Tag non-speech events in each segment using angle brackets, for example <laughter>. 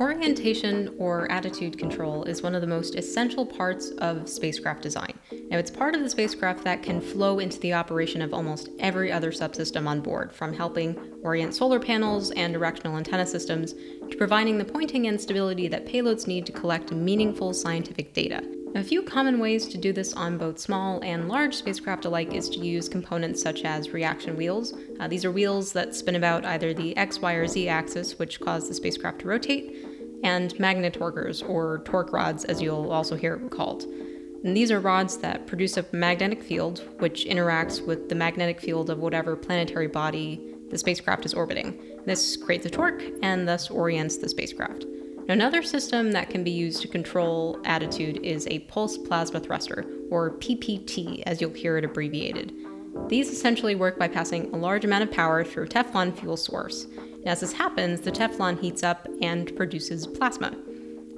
Orientation or attitude control is one of the most essential parts of spacecraft design. Now, it's part of the spacecraft that can flow into the operation of almost every other subsystem on board, from helping orient solar panels and directional antenna systems to providing the pointing and stability that payloads need to collect meaningful scientific data. A few common ways to do this on both small and large spacecraft alike is to use components such as reaction wheels. Uh, these are wheels that spin about either the X, Y, or Z axis, which cause the spacecraft to rotate, and magnetorquers, or torque rods, as you'll also hear it called. And these are rods that produce a magnetic field, which interacts with the magnetic field of whatever planetary body the spacecraft is orbiting. This creates a torque and thus orients the spacecraft. Now, Another system that can be used to control attitude is a pulse plasma thruster, or PPT as you'll hear it abbreviated. These essentially work by passing a large amount of power through a Teflon fuel source. As this happens, the Teflon heats up and produces plasma.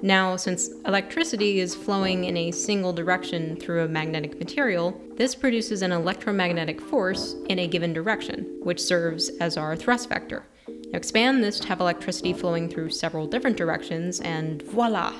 Now, since electricity is flowing in a single direction through a magnetic material, this produces an electromagnetic force in a given direction, which serves as our thrust vector. Now expand this to have electricity flowing through several different directions, and voila!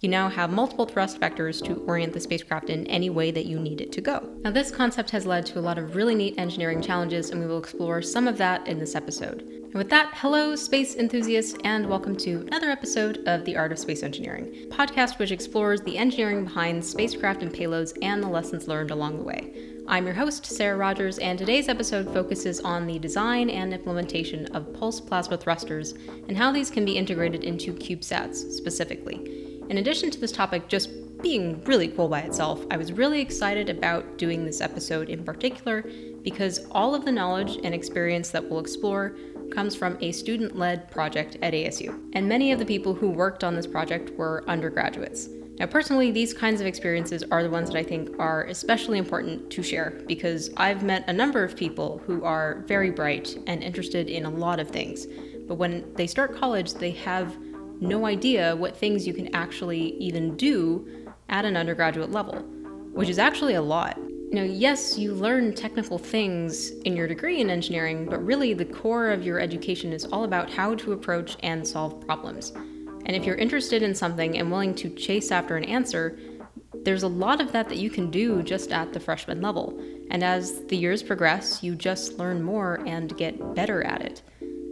You now have multiple thrust vectors to orient the spacecraft in any way that you need it to go. Now, this concept has led to a lot of really neat engineering challenges, and we will explore some of that in this episode. And with that, hello, space enthusiasts, and welcome to another episode of The Art of Space Engineering, podcast which explores the engineering behind spacecraft and payloads and the lessons learned along the way. I'm your host, Sarah Rogers, and today's episode focuses on the design and implementation of pulse plasma thrusters and how these can be integrated into CubeSats specifically. In addition to this topic just being really cool by itself, I was really excited about doing this episode in particular because all of the knowledge and experience that we'll explore comes from a student led project at ASU. And many of the people who worked on this project were undergraduates. Now, personally, these kinds of experiences are the ones that I think are especially important to share because I've met a number of people who are very bright and interested in a lot of things. But when they start college, they have no idea what things you can actually even do at an undergraduate level, which is actually a lot. You know, yes, you learn technical things in your degree in engineering, but really the core of your education is all about how to approach and solve problems. And if you're interested in something and willing to chase after an answer, there's a lot of that that you can do just at the freshman level. And as the years progress, you just learn more and get better at it.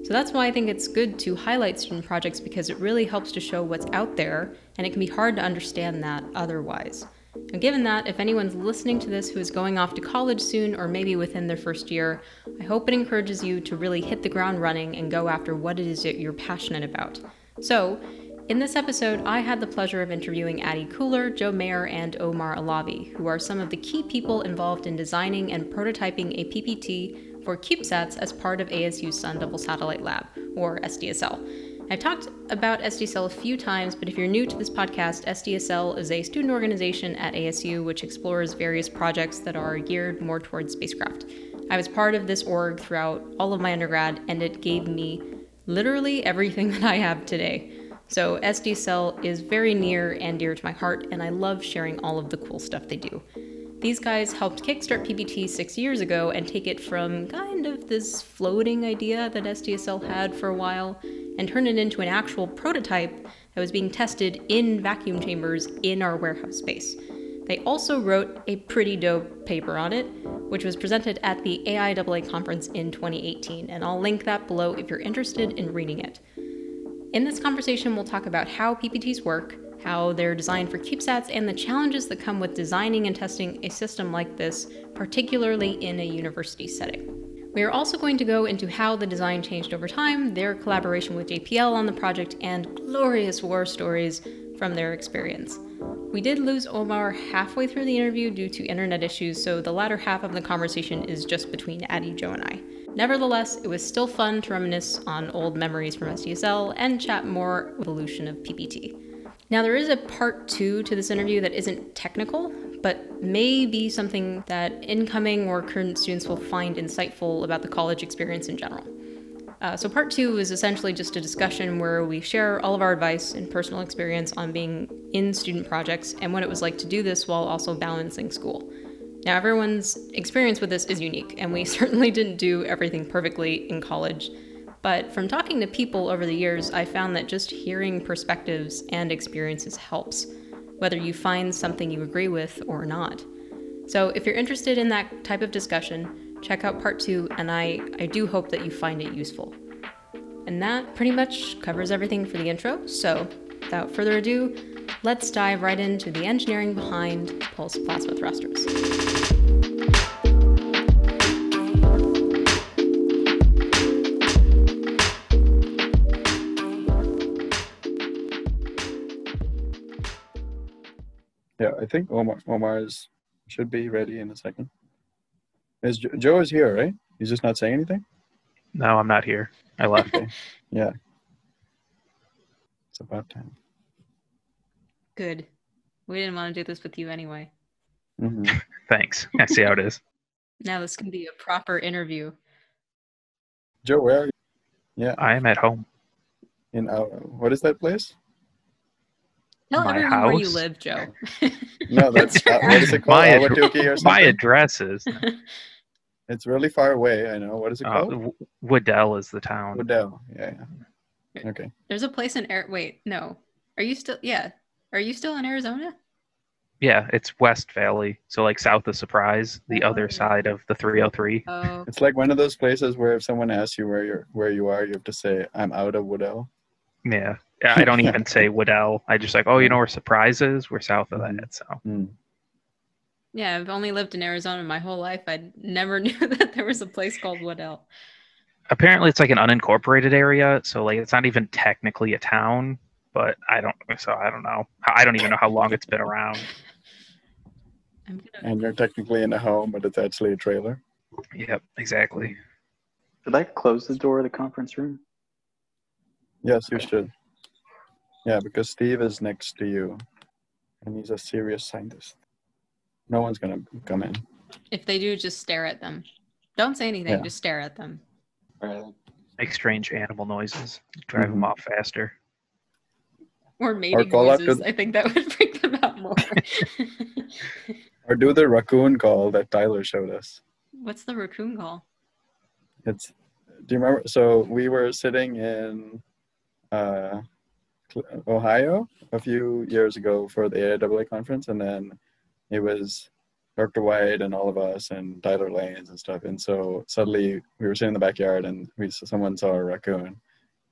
So that's why I think it's good to highlight student projects because it really helps to show what's out there, and it can be hard to understand that otherwise. And given that, if anyone's listening to this who is going off to college soon or maybe within their first year, I hope it encourages you to really hit the ground running and go after what it is that you're passionate about. So, in this episode, I had the pleasure of interviewing Adi Khuller, Joe Mayer, and Omar Alavi, who are some of the key people involved in designing and prototyping a PPT for CubeSats as part of ASU's Sun Devil Satellite Lab, or SDSL. I've talked about SDSL a few times, but if you're new to this podcast, SDSL is a student organization at ASU which explores various projects that are geared more towards spacecraft. I was part of this org throughout all of my undergrad, and it gave me literally everything <laughs> that I have today. So SDSL is very near and dear to my heart, and I love sharing all of the cool stuff they do. These guys helped kickstart PPT six years ago and take it from kind of this floating idea that SDSL had for a while and turn it into an actual prototype that was being tested in vacuum chambers in our warehouse space. They also wrote a pretty dope paper on it, which was presented at the AIAA conference in 2018, and I'll link that below if you're interested in reading it. In this conversation, we'll talk about how PPTs work, how they're designed for CubeSats, and the challenges that come with designing and testing a system like this, particularly in a university setting. We are also going to go into how the design changed over time, their collaboration with JPL on the project, and glorious war stories from their experience. We did lose Omar halfway through the interview due to internet issues, so the latter half of the conversation is just between Adi, Joe, and I. Nevertheless, it was still fun to reminisce on old memories from SDSL and chat more evolution of PPT. Now, there is a part two to this interview that isn't technical, but may be something that incoming or current students will find insightful about the college experience in general. Uh, so, part two is essentially just a discussion where we share all of our advice and personal experience on being in student projects and what it was like to do this while also balancing school. Now, everyone's experience with this is unique, and we <laughs> certainly didn't do everything perfectly in college. But from talking to people over the years, I found that just hearing perspectives and experiences helps, whether you find something you agree with or not. So if you're interested in that type of discussion, check out part two, and I, I do hope that you find it useful. And that pretty much covers everything for the intro. So without further ado, let's dive right into the engineering behind pulse plasma thrusters. Yeah, I think Omar Omar's should be ready in a second. Is Jo- Joe is here, right? He's just not saying anything. No, I'm not here. I left. Okay. yeah. It's about time. Good. We didn't want to do this with you anyway. hmm <laughs> Thanks. I see how it is. Now this can be a proper interview. Joe, where are you? Yeah, I am at home. in uh, what is that place? Tell My everyone where you live, Joe. <laughs> No, that's uh, what is it called? My, ad- Awatuki or my address is <laughs> It's really far away. I know. What is it uh, called? W- Waddell is the town. Waddell. Yeah, yeah. Okay. There's a place in Air. Wait, no. Are you still? Yeah. Are you still in Arizona? Yeah, it's West Valley, so like south of Surprise, the Oh. other side of the 303. Oh, It's like one of those places where if someone asks you where you're where you are, you have to say, "I'm out of Waddell." Yeah. Yeah, I don't <laughs> even say Waddell. I just like, oh, you know where Surprise is? We're south of that. So Hmm. yeah. I've only lived in Arizona my whole life. I never <laughs> knew that there was a place called Waddell. apparently it's like an unincorporated area, so like it's not even technically a town. But I don't. So I don't know. I don't even know how long it's been around. <laughs> Gonna. And you're technically in a home, but it's actually a trailer. Yep, exactly. Did I close the door of the conference room? Yes, you should. Yeah, because Steve is next to you, and he's a serious scientist. No one's gonna come in. If they do, just stare at them. Don't say anything. Yeah. Just stare at them. Right. Make strange animal noises. Drive Mhm. them off faster. Or mating call out to- I think that would <laughs> freak them out more. <laughs> Or do the raccoon call that Tyler showed us. What's the raccoon call? It's. Do you remember? So we were sitting in uh, Cl- Ohio a few years ago for the AIAA conference, and then it was Dr. White and all of us and Tyler Lanes and stuff. And so suddenly we were sitting in the backyard, and we someone saw a raccoon,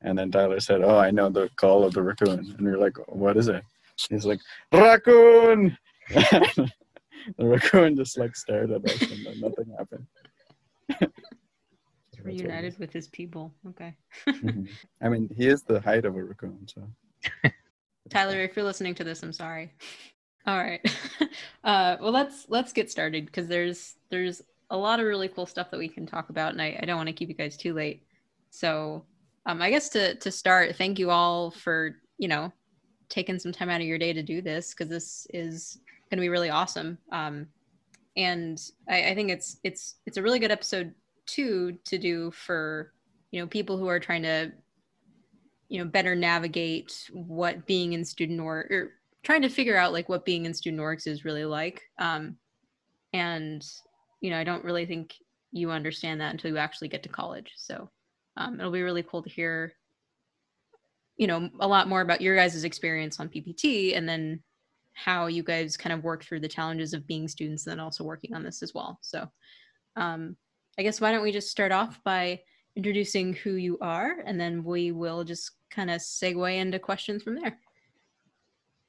and then Tyler said, "Oh, I know the call of the raccoon," and we were like, "What is it?" He's like, "Raccoon." <laughs> the raccoon just like stared at us, and then nothing happened. Reunited with his people. Okay. <laughs> Mhm. I mean, he is the height of a raccoon, so. <laughs> Tyler, if you're listening to this, I'm sorry. <laughs> All right. <laughs> Uh, well, let's let's get started because there's there's a lot of really cool stuff that we can talk about, and I, I don't want to keep you guys too late. So, um, I guess to to start, thank you all for you know taking some time out of your day to do this because this is going to be really awesome. Um, and I, I think it's it's it's a really good episode too to do for you know people who are trying to you know better navigate what being in student or trying to figure out like what being in student orgs is really like um and you know i don't really think you understand that until you actually get to college so um, it'll be really cool to hear you know a lot more about your guys' experience on ppt and then how you guys kind of work through the challenges of being students and then also working on this as well so um, i guess why don't we just start off by introducing who you are, and then we will just kind of segue into questions from there.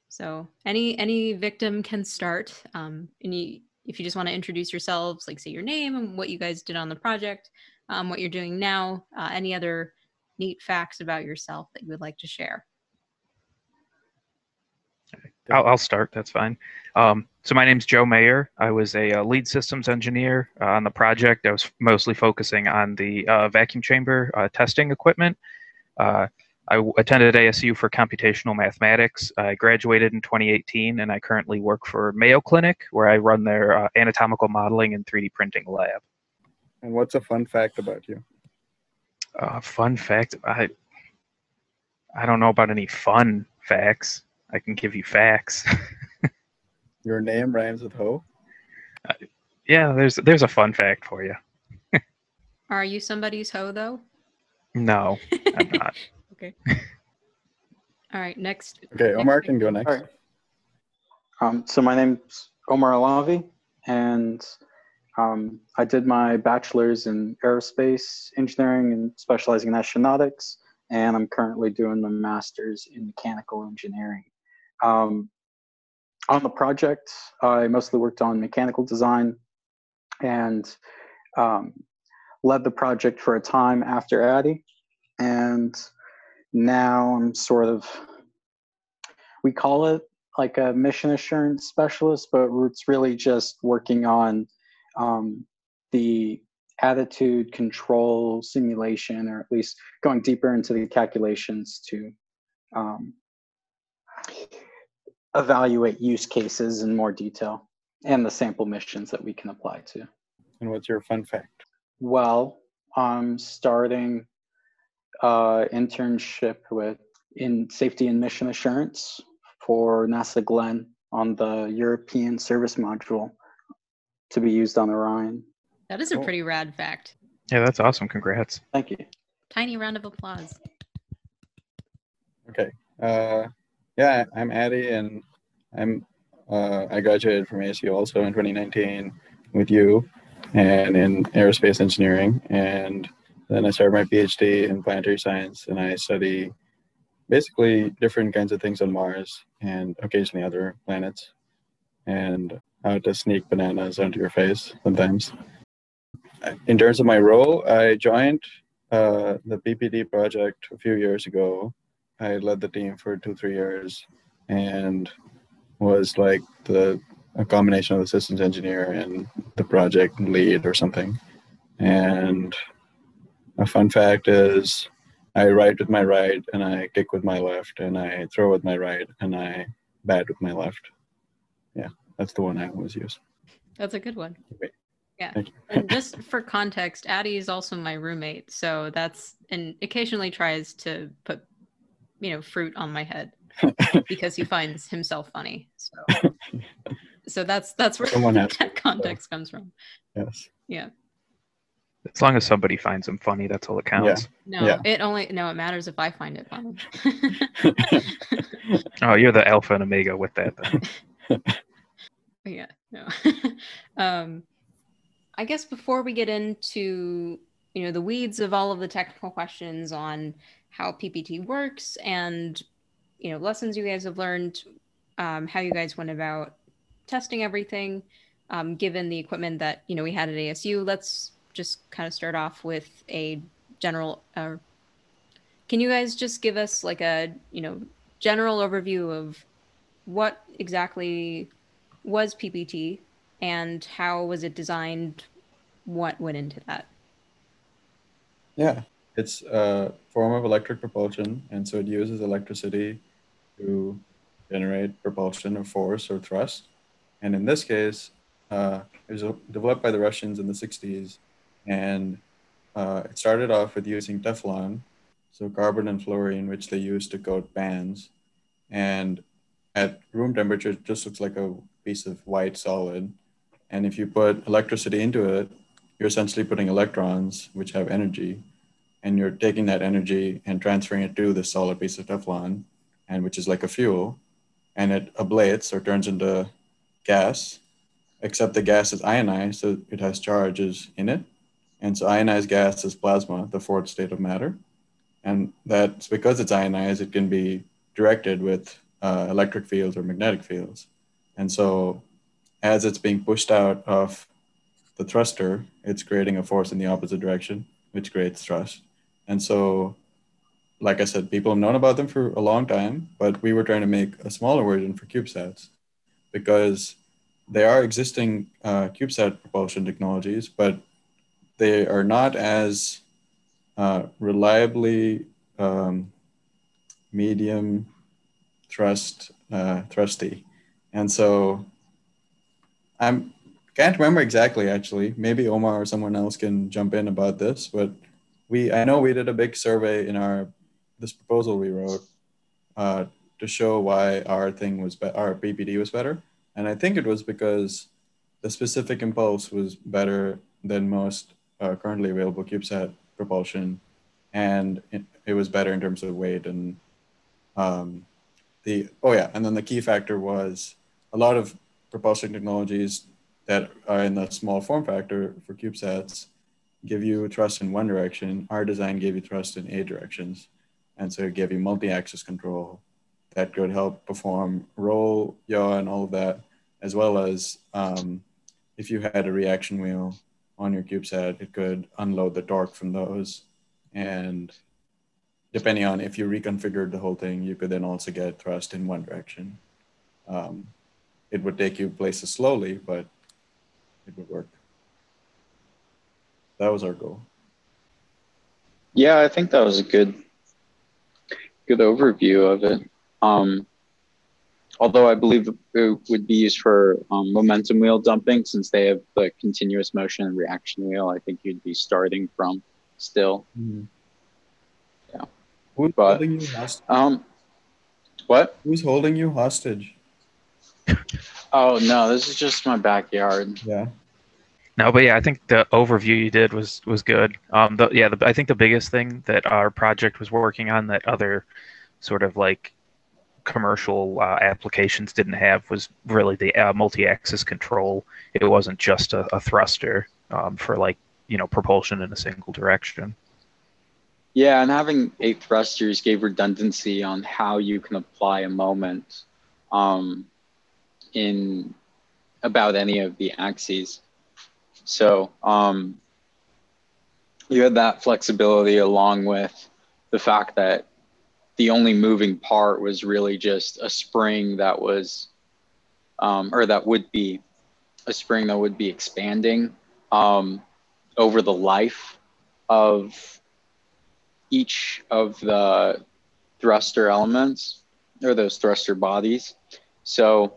So any any victim can start. Um, and you, if you just want to introduce yourselves, like say your name and what you guys did on the project, um, what you're doing now, uh, any other neat facts about yourself that you would like to share. I'll, I'll start. That's fine. Um, so my name's Joe Mayer. I was a, uh lead systems engineer uh, on the project. I was mostly focusing on the uh, vacuum chamber uh, testing equipment. Uh, I w- attended ASU for computational mathematics. I graduated in 2018, and I currently work for Mayo Clinic, where I run their uh, anatomical modeling and 3D printing lab. And what's a fun fact about you? Uh, fun fact: I I don't know about any fun facts. I can give you facts. <laughs> Your name rhymes with hoe. yeah, there's there's a fun fact for you. <laughs> Are you somebody's hoe though? No, I'm <laughs> not. okay. All right. Next. Okay, Omar next can go next. All right. Um, so my name's Omar Alavi, and um, I did my bachelor's in aerospace engineering and specializing in astronautics, and I'm currently doing my master's in mechanical engineering. Um, on the project, I mostly worked on mechanical design and um, led the project for a time after Adi, and now I'm sort of we call it like a mission assurance specialist, but it's really just working on um, the attitude control simulation, or at least going deeper into the calculations to um, evaluate use cases in more detail and the sample missions that we can apply to. And what's your fun fact? Well, I'm starting uh, internship with in safety and mission assurance for NASA Glenn on the European service module to be used on Orion. That is a Cool. pretty rad fact. Yeah, that's awesome. Congrats. Thank you. Tiny round of applause. Okay. Uh, yeah, I'm Adi, and I'm uh, I graduated from ASU also in 2019 with you, and in aerospace engineering, and then I started my PhD in planetary science, and I study basically different kinds of things on Mars and occasionally other planets, and how to sneak bananas onto your face sometimes. In terms of my role, I joined uh, the PPT project a few years ago I led the team for two, three years and was like the a combination of the systems engineer and the project lead or something. And a fun fact is I write with my right and I kick with my left and I throw with my right and I bat with my left. Yeah, that's the one I always use. That's a good one. Wait. Yeah. And just for context, Adi is also my roommate, so that's and occasionally tries to put, you know, fruit on my head <laughs> because he finds himself funny. So, <laughs> so that's that's where Someone <laughs> has that context comes from. yes. Yeah. As long as somebody finds him funny, that's all that counts. No, Yeah. it only no, it matters if I find it funny. Oh, you're the alpha and omega with that. Then. yeah no um i guess before we get into you know the weeds of all of the technical questions on how ppt works and you know lessons you guys have learned um, how you guys went about testing everything um, given the equipment that you know we had at asu let's just kind of start off with a general uh, can you guys just give us like a you know general overview of what exactly was PPT and how was it designed? What went into that? Yeah, it's a form of electric propulsion, and so it uses electricity to generate propulsion or force or thrust. And in this case, uh, it was developed by the Russians in the 60s, and uh, it started off with using Teflon, so carbon and fluorine, which they used to coat bands. And at room temperature, it just looks like a piece of white solid. And if you put electricity into it, you're essentially putting electrons, which have energy, and you're taking that energy and transferring it to this solid piece of Teflon, and which is like a fuel, and it ablates or turns into gas, except the gas is ionized, so it has charges in it. And so ionized gas is plasma, the fourth state of matter. And that's because it's ionized, it can be directed with uh, electric fields or magnetic fields. And so as it's being pushed out of the thruster, it's creating a force in the opposite direction, which creates thrust. And so, like I said, people have known about them for a long time, but we were trying to make a smaller version for CubeSats because there are existing uh, CubeSat propulsion technologies, but they are not as uh, reliably um, medium thrust uh, thrusty. And so I'm can't remember exactly actually. Maybe Omar or someone else can jump in about this, but we I know we did a big survey in our this proposal we wrote uh, to show why our thing was be- our PPT was better, and I think it was because the specific impulse was better than most uh, currently available CubeSat propulsion, and it, it was better in terms of weight and um, the oh yeah, and then the key factor was a lot of propulsion technologies that are in the small form factor for CubeSats give you thrust in one direction. Our design gave you thrust in eight directions, and so it gave you multi-axis control that could help perform roll, yaw, and all of that, as well as um, if you had a reaction wheel on your CubeSat, it could unload the torque from those. And depending on if you reconfigured the whole thing, you could then also get thrust in one direction. Um, it would take you places slowly, but it would work. That was our goal. Yeah, I think that was a good good overview of it. Um, although I believe it would be used for um, momentum wheel dumping since they have the continuous motion and reaction wheel. I think you'd be starting from still. Mm-hmm. Yeah. Who's But- holding you hostage? Um, what? Who's holding you hostage? <laughs> Oh no, this is just my backyard. Yeah. No, but yeah, I think the overview you did was was good. Um, the, yeah, the, I think the biggest thing that our project was working on that other sort of like commercial uh, applications didn't have was really the uh, multi-axis control. It wasn't just a, a thruster um, for like you know propulsion in a single direction. Yeah, and having eight thrusters gave redundancy on how you can apply a moment um, in about any of the axes. So um, you had that flexibility along with the fact that the only moving part was really just a spring that was, um, or that would be a spring that would be expanding um, over the life of each of the thruster elements or those thruster bodies. So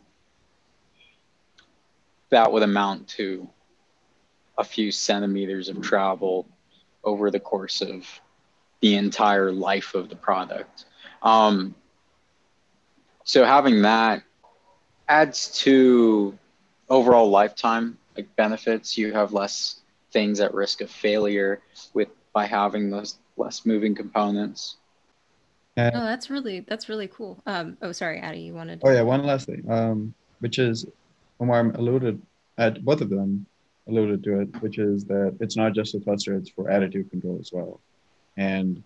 that would amount to a few centimeters of travel over the course of the entire life of the product. Um, so having that adds to overall lifetime like benefits. You have less things at risk of failure with by having those less moving components. Oh, that's really that's really cool. Um, oh, sorry, Adi, you wanted. Oh yeah, one last thing, um, which is Omar alluded at both of them alluded to it, which is that it's not just a cluster; it's for attitude control as well. And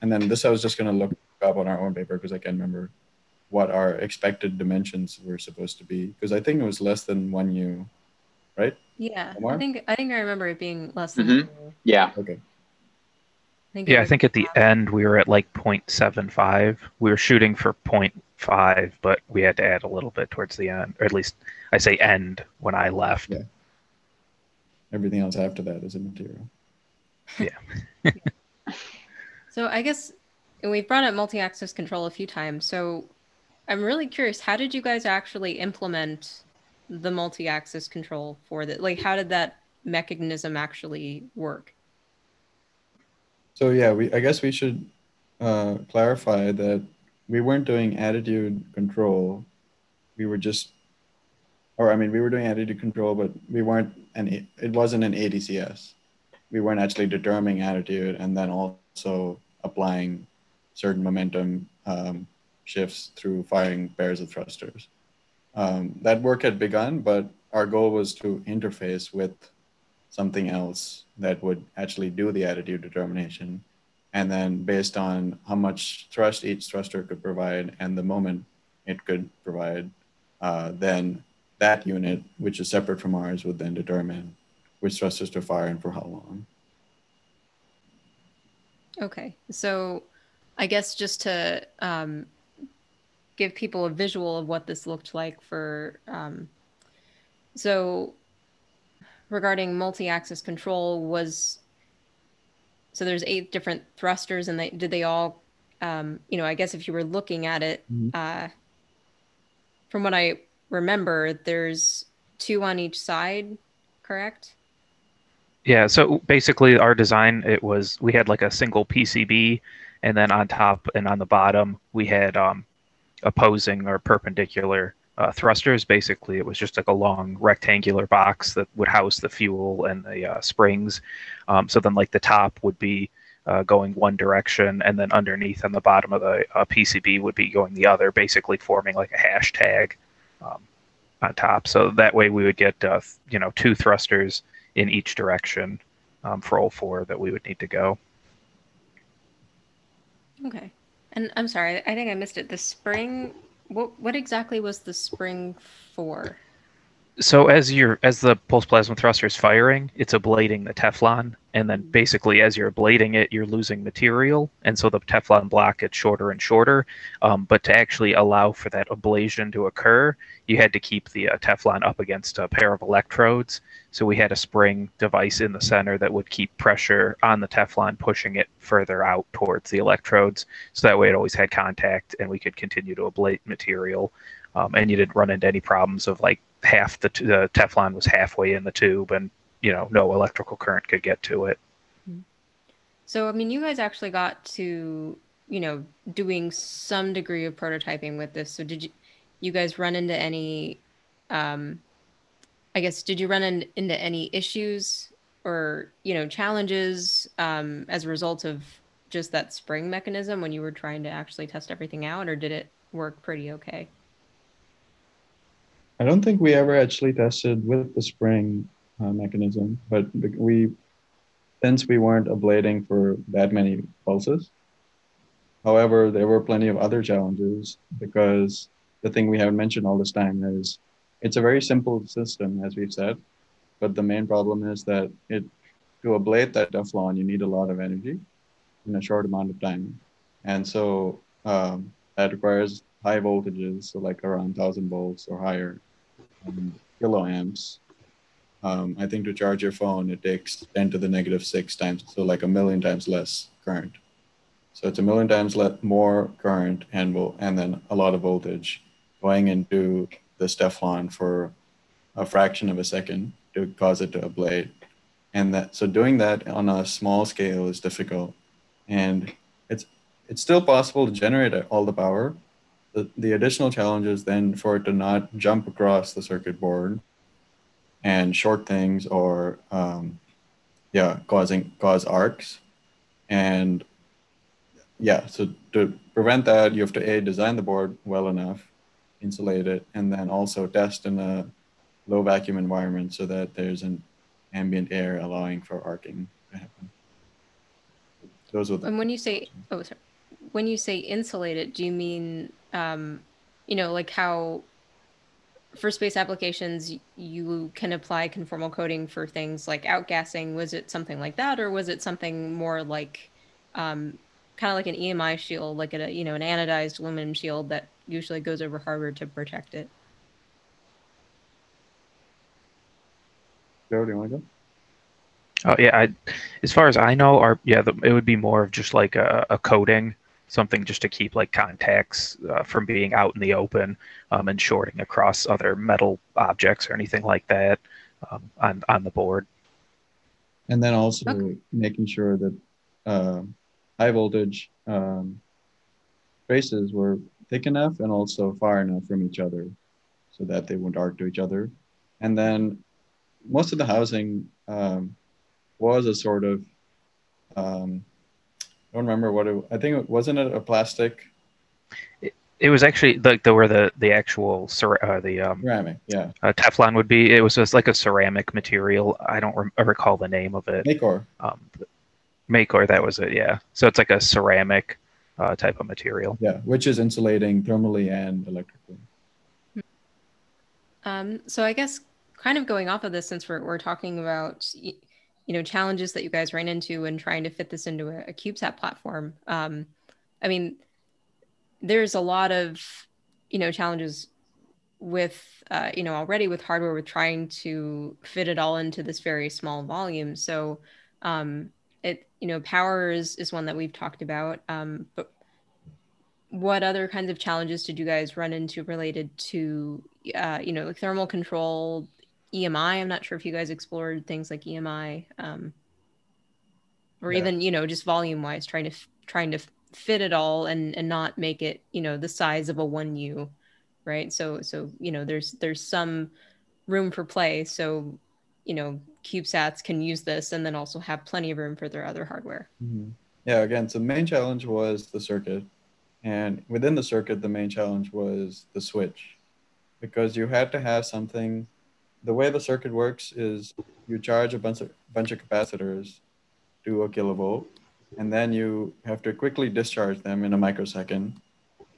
and then this I was just gonna look up on our own paper because I can't remember what our expected dimensions were supposed to be because I think it was less than one U, right? Yeah, Omar? I think I think I remember it being less than. Mhm. two. Yeah. Okay. I think it Yeah, I think at the end we were at like 0.75. We were shooting for 0.5, but we had to add a little bit towards the end, or at least I say end when I left. Yeah. Everything else after that is immaterial. Yeah. <laughs> so I guess we've brought up multi-axis control a few times. So I'm really curious, how did you guys actually implement the multi-axis control for that? Like, how did that mechanism actually work? So yeah, we I guess we should uh, clarify that we weren't doing attitude control. We were just, or I mean, we were doing attitude control, but we weren't an A- it wasn't an ADCS. We weren't actually determining attitude and then also applying certain momentum um, shifts through firing pairs of thrusters. Um, that work had begun, but our goal was to interface with something else that would actually do the attitude determination. And then based on how much thrust each thruster could provide and the moment it could provide, uh, then that unit, which is separate from ours, would then determine which thrusters to fire and for how long. Okay, so I guess just to um, give people a visual of what this looked like for, um, so regarding multi-axis control was, so there's eight different thrusters and they, did they all, um, you know, I guess if you were looking at it, Mhm. uh, from what I remember, there's two on each side, correct? Yeah, so basically our design it was we had like a single PCB and then on top and on the bottom we had um, opposing or perpendicular uh, thrusters. Basically, it was just like a long rectangular box that would house the fuel and the uh, springs. Um, so then like the top would be uh, going one direction, and then underneath on the bottom of the uh, PCB would be going the other, basically forming like a hashtag um, on top. So that way we would get uh, you know two thrusters in each direction um, for all four that we would need to go. Okay. And I'm sorry, I think I missed it. The spring, what what exactly was the spring for? So as you're as the pulse plasma thruster is firing, it's ablating the Teflon, and then basically as you're ablating it, you're losing material, and so the Teflon block gets shorter and shorter. Um, but to actually allow for that ablation to occur, you had to keep the uh, Teflon up against a pair of electrodes. So we had a spring device in the center that would keep pressure on the Teflon, pushing it further out towards the electrodes. So that way it always had contact, and we could continue to ablate material. Um, and you didn't run into any problems of like half the, t- the Teflon was halfway in the tube, and you know no electrical current could get to it. So I mean, you guys actually got to you know doing some degree of prototyping with this. So did you you guys run into any? Um, I guess did you run in, into any issues or you know challenges um, as a result of just that spring mechanism when you were trying to actually test everything out, or did it work pretty okay? I don't think we ever actually tested with the spring uh, mechanism, but we, since we weren't ablating for that many pulses. However, there were plenty of other challenges because the thing we haven't mentioned all this time is it's a very simple system, as we've said, but the main problem is that it to ablate that Teflon, you need a lot of energy in a short amount of time, and so um, that requires high voltages, so like around 1000 volts or higher, um, kiloamps. Um, I think to charge your phone, it takes 10 to the negative six times, so like a million times less current. So it's a million times le- more current and will, and then a lot of voltage going into the Teflon for a fraction of a second to cause it to ablate. And that so doing that on a small scale is difficult, and it's it's still possible to generate all the power, the, the additional challenge is then for it to not jump across the circuit board and short things or um, yeah causing cause arcs. And yeah so to prevent that you have to a design the board well enough insulate it and then also test in a low vacuum environment so that there's an ambient air allowing for arcing to happen. Those are the and when you say oh sorry. When you say insulate it do you mean um, you know, like how for space applications you can apply conformal coating for things like outgassing. Was it something like that, or was it something more like um, kind of like an EMI shield, like a you know an anodized aluminum shield that usually goes over hardware to protect it? Joe, do you want to go? Oh yeah, I, as far as I know, our yeah, the, it would be more of just like a, a coating something just to keep like contacts uh, from being out in the open um, and shorting across other metal objects or anything like that um, on on the board. And then also okay. making sure that uh, high voltage um, traces were thick enough and also far enough from each other so that they wouldn't arc to each other. And then most of the housing um, was a sort of um, I don't remember what it. I think it wasn't it a plastic. It, it was actually like the where the the actual uh, the um, ceramic, yeah. Uh, Teflon would be. It was just like a ceramic material. I don't re- recall the name of it. Macor. Um, Macor, that was it. Yeah. So it's like a ceramic uh, type of material. Yeah, which is insulating thermally and electrically. Um, so I guess kind of going off of this, since we're we're talking about you know challenges that you guys ran into when trying to fit this into a, a CubeSat platform. Um, I mean, there's a lot of you know challenges with uh, you know already with hardware with trying to fit it all into this very small volume. So um, it you know power is is one that we've talked about, um, but what other kinds of challenges did you guys run into related to uh, you know like thermal control EMI. I'm not sure if you guys explored things like EMI, um, or yeah. even you know just volume wise, trying to f- trying to fit it all and and not make it you know the size of a one U, right? So so you know there's there's some room for play. So you know CubeSats can use this and then also have plenty of room for their other hardware. Mm-hmm. yeah, again, so the main challenge was the circuit. And within the circuit, the main challenge was the switch because you had to have something. The way the circuit works is you charge a bunch of, bunch of capacitors to a kilovolt, and then you have to quickly discharge them in a microsecond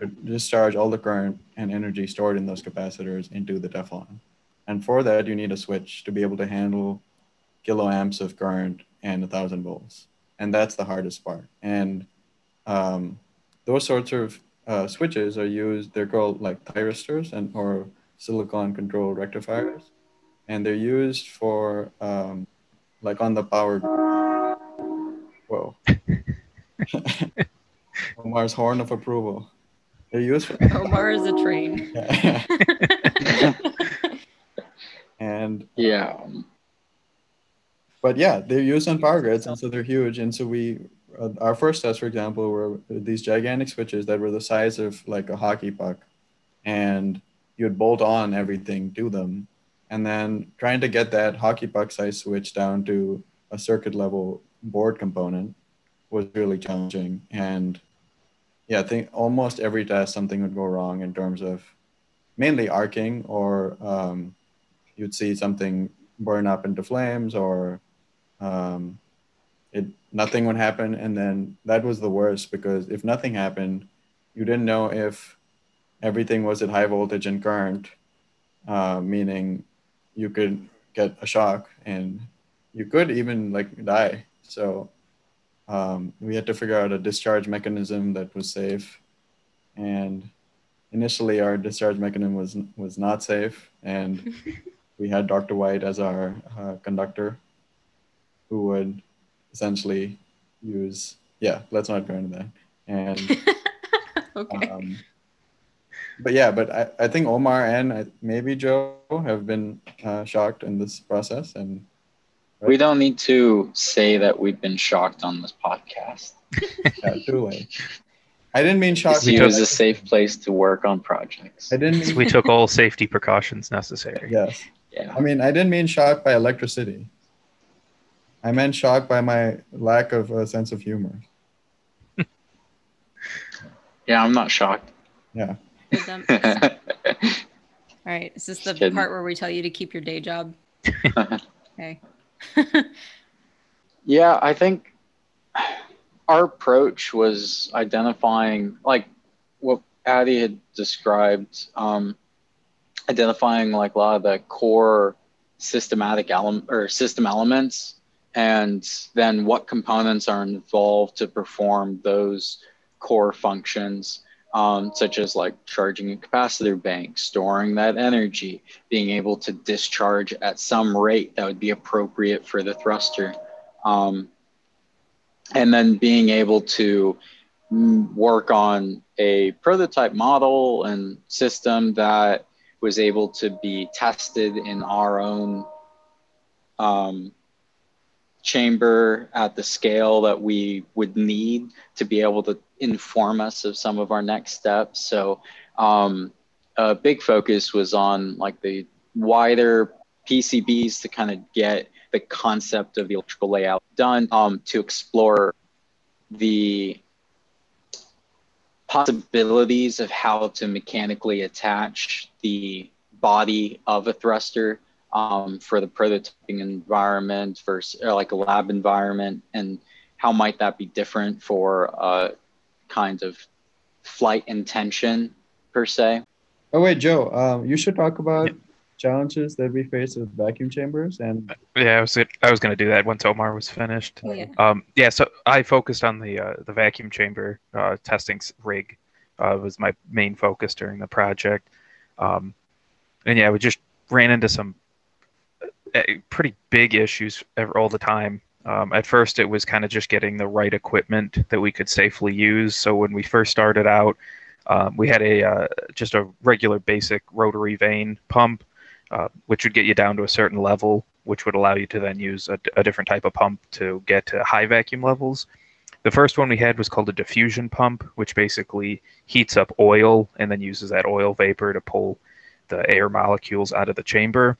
to discharge all the current and energy stored in those capacitors into the Teflon. And for that, you need a switch to be able to handle kiloamps of current and a thousand volts. And that's the hardest part. And um, those sorts of uh, switches are used, they're called like thyristors and or silicon controlled rectifiers. And they're used for um, like on the power. Whoa. <laughs> Omar's horn of approval. They're used for. <laughs> Omar is a train. <laughs> and Yeah. but yeah, they're used on power grids, and so they're huge. And so we, uh, our first tests, for example, were these gigantic switches that were the size of like a hockey puck, and you'd bolt on everything to them, and then trying to get that hockey puck size switch down to a circuit level board component was really challenging. And yeah, I think almost every test something would go wrong in terms of mainly arcing or um, you'd see something burn up into flames or um, it nothing would happen and then that was the worst because if nothing happened you didn't know if everything was at high voltage and current uh, meaning you could get a shock and you could even like die. So um, we had to figure out a discharge mechanism that was safe. And initially our discharge mechanism was was not safe. And <laughs> we had dr white as our uh, conductor who would essentially use yeah let's not go into that. And <laughs> okay. um, but yeah but I, I think omar and I, maybe joe have been uh, shocked in this process and We don't need to say that we've been shocked on this podcast. <laughs> yeah, too late i didn't mean shocked See, it was a safe place to work on projects. i didn't So mean, we took all safety precautions necessary. yes Yeah. I mean, I didn't mean shocked by electricity. I meant shocked by my lack of a sense of humor. <laughs> Yeah, I'm not shocked. Yeah. Good <laughs> dump. All right. Is this the kidding. part where we tell you to keep your day job? <laughs> Okay. <laughs> Yeah, I think our approach was identifying, like what Adi had described, um, identifying like a lot of the core systematic element or system elements, and then what components are involved to perform those core functions, um, such as like charging a capacitor bank, storing that energy, being able to discharge at some rate that would be appropriate for the thruster. Um, and then being able to mm, work on a prototype model and system that was able to be tested in our own um, chamber at the scale that we would need to be able to inform us of some of our next steps. So um, a big focus was on like the wider PCBs to kind of get the concept of the electrical layout done um, to explore the possibilities of how to mechanically attach the body of a thruster um, for the prototyping environment versus like a lab environment and how might that be different for a kind of flight intention per se Oh wait, Joe. Um, you should talk about challenges that we face with vacuum chambers and Yeah, I was I was gonna do that once Omar was finished. Oh, yeah. Um, yeah, so I focused on the uh, the vacuum chamber uh, testing rig. Uh, was my main focus during the project, um, and yeah, we just ran into some uh, pretty big issues all the time. Um, at first, it was kind of just getting the right equipment that we could safely use. So when we first started out, um, we had a uh, just a regular basic rotary vane pump, uh, which would get you down to a certain level, which would allow you to then use a, a different type of pump to get to high vacuum levels. The first one we had was called a diffusion pump, which basically heats up oil and then uses that oil vapor to pull the air molecules out of the chamber.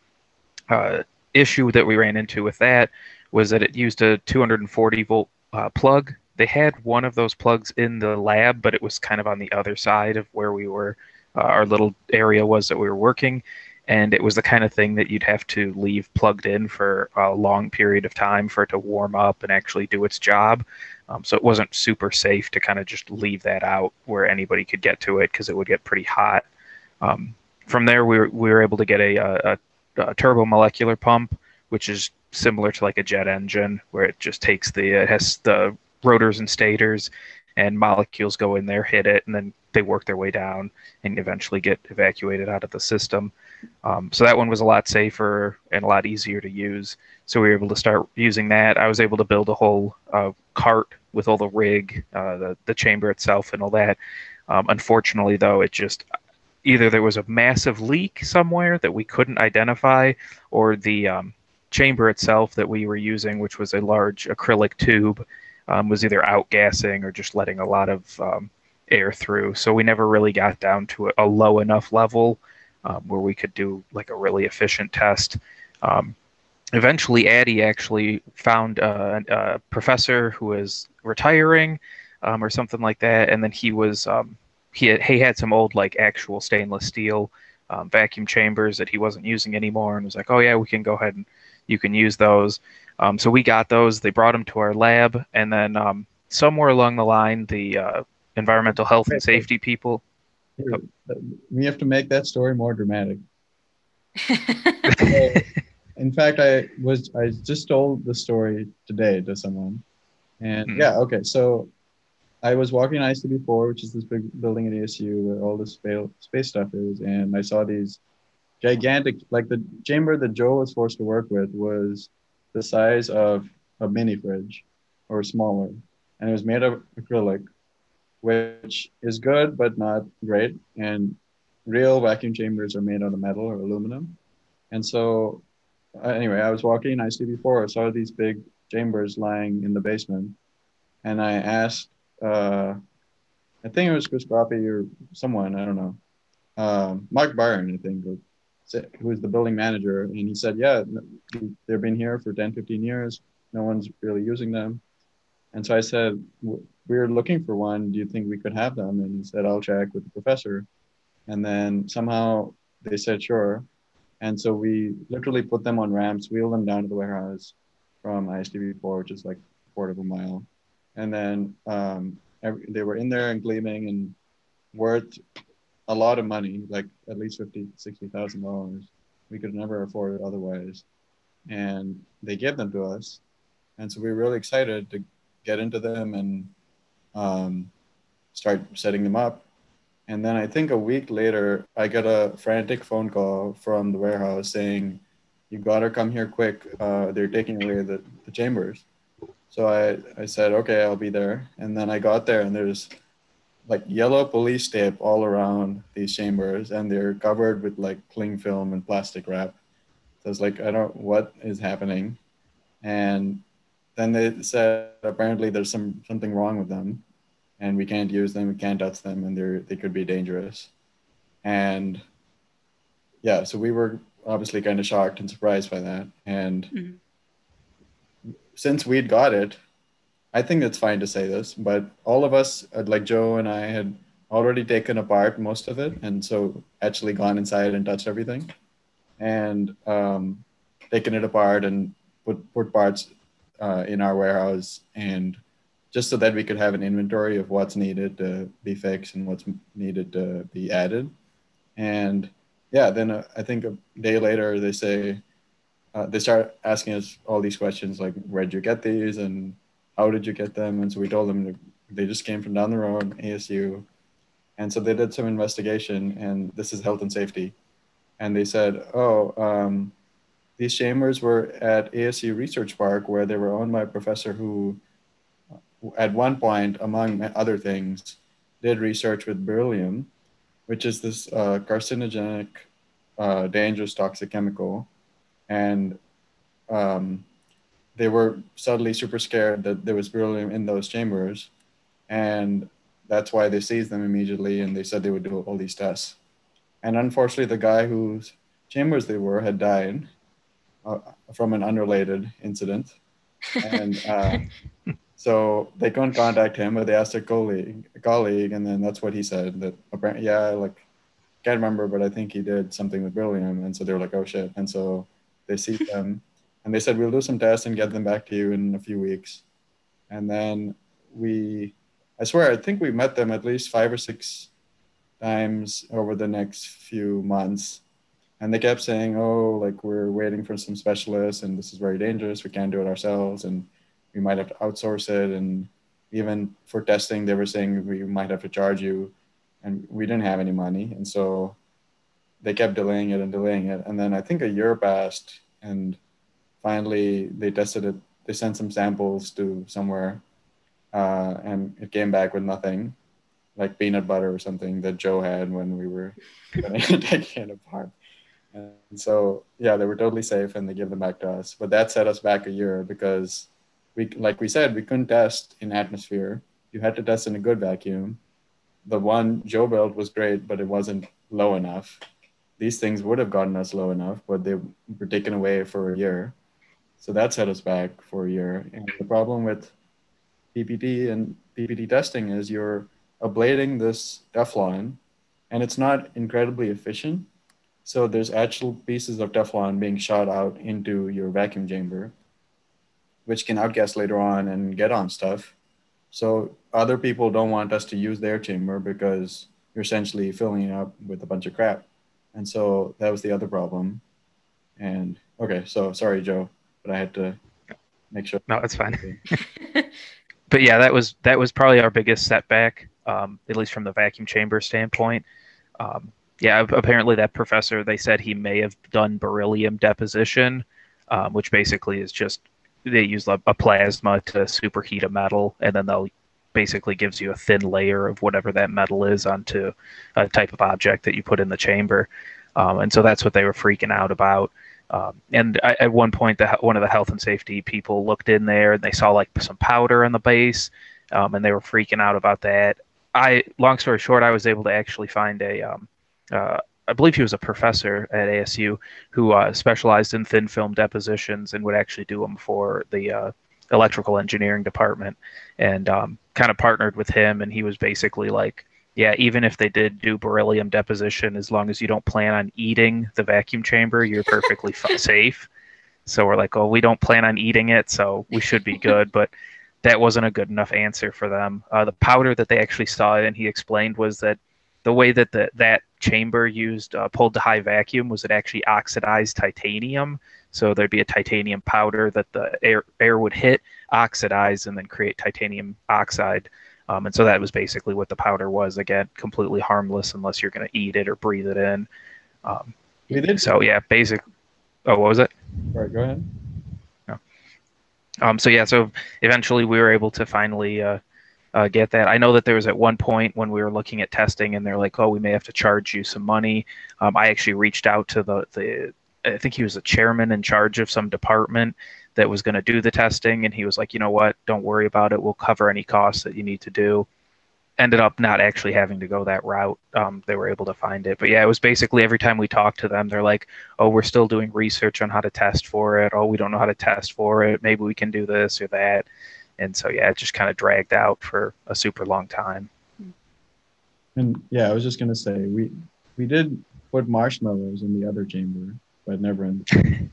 Uh, issue that we ran into with that was that it used a 240 volt uh, plug they had one of those plugs in the lab, but it was kind of on the other side of where we were, uh, our little area was that we were working. And it was the kind of thing that you'd have to leave plugged in for a long period of time for it to warm up and actually do its job. Um, so it wasn't super safe to kind of just leave that out where anybody could get to it because it would get pretty hot. Um, from there, we were, we were able to get a, a, a turbo molecular pump, which is similar to like a jet engine, where it just takes the it has the rotors and stators, and molecules go in there, hit it, and then they work their way down and eventually get evacuated out of the system. Um, so that one was a lot safer and a lot easier to use. So we were able to start using that. I was able to build a whole uh, cart with all the rig, uh, the the chamber itself, and all that. Um, unfortunately, though, it just either there was a massive leak somewhere that we couldn't identify, or the um, chamber itself that we were using, which was a large acrylic tube, um, was either outgassing or just letting a lot of um, air through. So we never really got down to a, a low enough level um, where we could do like a really efficient test. Um, eventually, Adi actually found uh, a professor who was retiring um, or something like that, and then he was he had, he had some old like actual stainless steel um, vacuum chambers that he wasn't using anymore, and was like, "Oh yeah, we can go ahead and you can use those." Um, so we got those. They brought them to our lab, and then um, somewhere along the line, the uh, environmental health and safety people. Here, we have to make that story more dramatic. <laughs> so, in fact, I was I just told the story today to someone, and mm-hmm. yeah, okay, so I was walking ISTB4, which is this big building at ASU where all the space, space stuff is, and I saw these gigantic, like the chamber that Joe was forced to work with was the size of a mini fridge or smaller, and it was made of acrylic, which is good but not great. And real vacuum chambers are made out of metal or aluminum, and so uh, anyway, I was walking ISTB4, I saw these big chambers lying in the basement, and I asked uh, I think it was Chris Groppe or someone, I don't know. Um, Mark Byron, I think, who was the building manager. And he said, yeah, they've been here for 10, 15 years. No one's really using them. And so I said, we're looking for one. Do you think we could have them? And he said, I'll check with the professor. And then somehow they said, sure. And so we literally put them on ramps, wheeled them down to the warehouse from ISTB4, which is like a quarter of a mile and then um, every, they were in there and gleaming and worth a lot of money, like at least fifty, sixty thousand dollars. We could never afford it otherwise, and they gave them to us, and so we were really excited to get into them and um, start setting them up. And then I think a week later, I got a frantic phone call from the warehouse saying, "You gotta come here quick! Uh, they're taking away the, the chambers." So I, I said, okay, I'll be there. And then I got there and there's like yellow police tape all around these chambers and they're covered with like cling film and plastic wrap. So it's like, I don't, what is happening? And then they said, apparently there's some, something wrong with them and we can't use them, we can't touch them and they're, they could be dangerous. And yeah, so we were obviously kind of shocked and surprised by that. And mm-hmm since we'd got it, I think it's fine to say this, but all of us, uh, like Joe and I, had already taken apart most of it, and so actually gone inside and touched everything, and um, taken it apart and put put parts uh, in our warehouse, and just so that we could have an inventory of what's needed to be fixed and what's needed to be added, and yeah, then uh, I think a day later they say uh, they start asking us all these questions like, where'd you get these and how did you get them? And so we told them they just came from down the road, ASU. And so they did some investigation, and this is health and safety. And they said, oh, um, these chambers were at ASU Research Park, where they were owned by a professor who, at one point, among other things, did research with beryllium, which is this uh, carcinogenic, uh, dangerous, toxic chemical and um, they were suddenly super scared that there was beryllium in those chambers, and that's why they seized them immediately and they said they would do all these tests. And unfortunately, the guy whose chambers they were had died uh, from an unrelated incident, and <laughs> uh, so they couldn't contact him, but they asked a colleague, a colleague, and then that's what he said. That apparently, yeah, like can't remember, but I think he did something with beryllium, and so they were like, oh shit, and so they see them, and they said we'll do some tests and get them back to you in a few weeks, and then we, I swear, I think we met them at least five or six times over the next few months. And they kept saying, oh, like we're waiting for some specialists and this is very dangerous. We can't do it ourselves. And we might have to outsource it. And even for testing, they were saying we might have to charge you. And we didn't have any money. And so they kept delaying it and delaying it. And then I think a year passed and finally they tested it. They sent some samples to somewhere uh, and it came back with nothing like peanut butter or something that Joe had when we were <laughs> <laughs> taking it apart. And so, yeah, they were totally safe and they gave them back to us. But that set us back a year because we like we said we couldn't test in atmosphere you had to test in a good vacuum the one joe built was great but it wasn't low enough these things would have gotten us low enough but they were taken away for a year so that set us back for a year and the problem with PPT and PPT testing is you're ablating this teflon and it's not incredibly efficient so there's actual pieces of teflon being shot out into your vacuum chamber which can outgas later on and get on stuff. So other people don't want us to use their chamber because you're essentially filling it up with a bunch of crap. And so that was the other problem. And okay, so sorry, Joe, but I had to make sure. No, it's fine. <laughs> <laughs> but yeah, that was that was probably our biggest setback, um, at least from the vacuum chamber standpoint. Um, yeah, apparently that professor they said he may have done beryllium deposition, um, which basically is just they use a, a plasma to superheat a metal, and then they'll basically gives you a thin layer of whatever that metal is onto a type of object that you put in the chamber. Um, and so that's what they were freaking out about. Um, and I, at one point, the, one of the health and safety people looked in there and they saw like some powder on the base, um, and they were freaking out about that. I, long story short, I was able to actually find a um, uh, I believe he was a professor at ASU who uh, specialized in thin film depositions and would actually do them for the uh, electrical engineering department, and um, kind of partnered with him. And he was basically like, "Yeah, even if they did do beryllium deposition, as long as you don't plan on eating the vacuum chamber, you're perfectly <laughs> safe." So we're like, "Oh, we don't plan on eating it, so we should be good." But that wasn't a good enough answer for them. Uh, the powder that they actually saw, and he explained, was that the way that the, that chamber used uh, pulled to high vacuum was it actually oxidized titanium. So there'd be a titanium powder that the air, air would hit, oxidize, and then create titanium oxide. Um, and so that was basically what the powder was. Again, completely harmless unless you're going to eat it or breathe it in. Um, we did. So yeah, basic. Oh, what was it? All right, go ahead. Um, so yeah, so eventually we were able to finally uh, uh, get that. I know that there was at one point when we were looking at testing, and they're like, "Oh, we may have to charge you some money." Um, I actually reached out to the the I think he was a chairman in charge of some department that was going to do the testing, and he was like, "You know what? Don't worry about it. We'll cover any costs that you need to do." Ended up not actually having to go that route. Um, they were able to find it, but yeah, it was basically every time we talked to them, they're like, "Oh, we're still doing research on how to test for it. Oh, we don't know how to test for it. Maybe we can do this or that." and so yeah, it just kind of dragged out for a super long time. And yeah, I was just gonna say we we did put marshmallows in the other chamber, but never in. The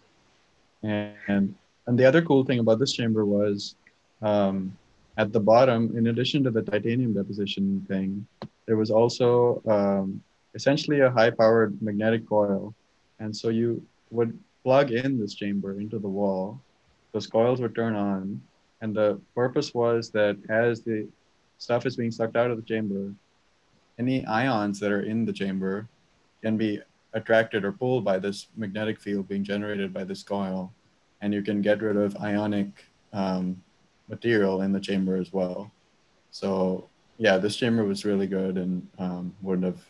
<laughs> and and the other cool thing about this chamber was, um, at the bottom, in addition to the titanium deposition thing, there was also um, essentially a high-powered magnetic coil, and so you would plug in this chamber into the wall. Those coils would turn on, and the purpose was that as the stuff is being sucked out of the chamber, any ions that are in the chamber can be attracted or pulled by this magnetic field being generated by this coil. And you can get rid of ionic um, material in the chamber as well. So yeah, this chamber was really good and um, wouldn't have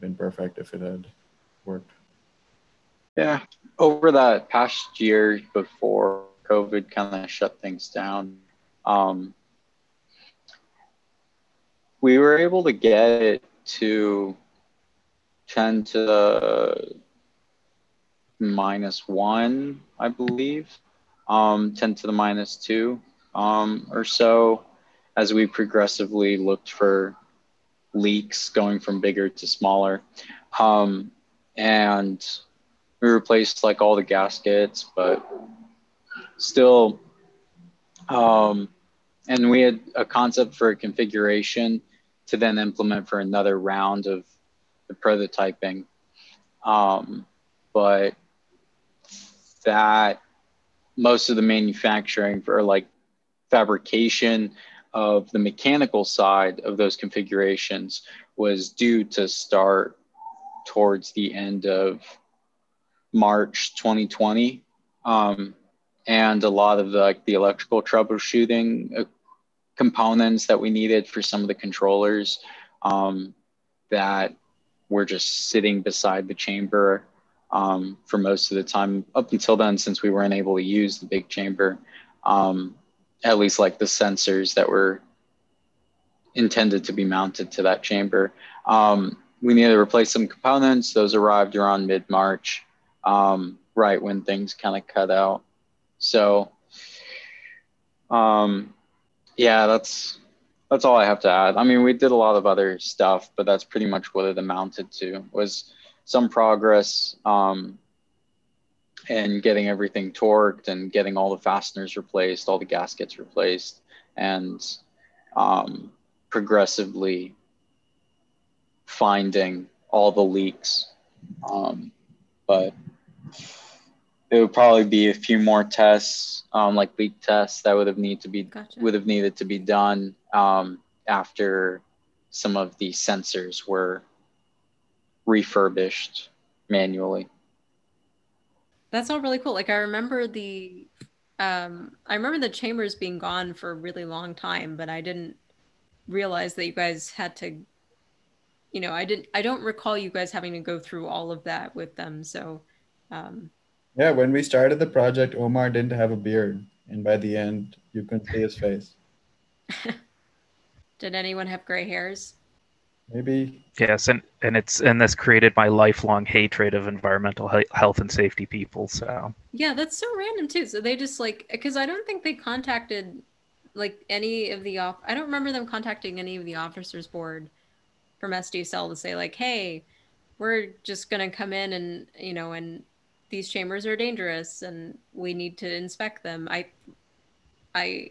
been perfect if it had worked. Yeah, over that past year before COVID kind of shut things down, um, we were able to get to 10 to the minus one, I believe, um, 10 to the minus two. um, or so as we progressively looked for leaks going from bigger to smaller. Um, and we replaced like all the gaskets, but still, um, and we had a concept for a configuration to then implement for another round of the prototyping. Um, but that most of the manufacturing for like fabrication of the mechanical side of those configurations was due to start towards the end of March 2020. Um, and a lot of the, like the electrical troubleshooting uh, components that we needed for some of the controllers um, that were just sitting beside the chamber um, for most of the time up until then, since we weren't able to use the big chamber, um, at least like the sensors that were intended to be mounted to that chamber. Um, we needed to replace some components. Those arrived around mid March, um, right when things kind of cut out. So, um, yeah, that's that's all I have to add. I mean, we did a lot of other stuff, but that's pretty much what it amounted to. Was some progress um, getting everything torqued and getting all the fasteners replaced, all the gaskets replaced, and um, progressively finding all the leaks. Um, but it would probably be a few more tests, um, like leak tests that would have need to be gotcha. would have needed to be done um, after some of the sensors were refurbished manually. That's all really cool. Like I remember the um I remember the chambers being gone for a really long time, but I didn't realize that you guys had to you know, I didn't I don't recall you guys having to go through all of that with them. So um Yeah, when we started the project, Omar didn't have a beard, and by the end you couldn't see his face. <laughs> Did anyone have gray hairs? maybe yes and and it's and this created my lifelong hatred of environmental health and safety people so yeah that's so random too so they just like because i don't think they contacted like any of the off i don't remember them contacting any of the officers board from sdsl to say like hey we're just going to come in and you know and these chambers are dangerous and we need to inspect them i i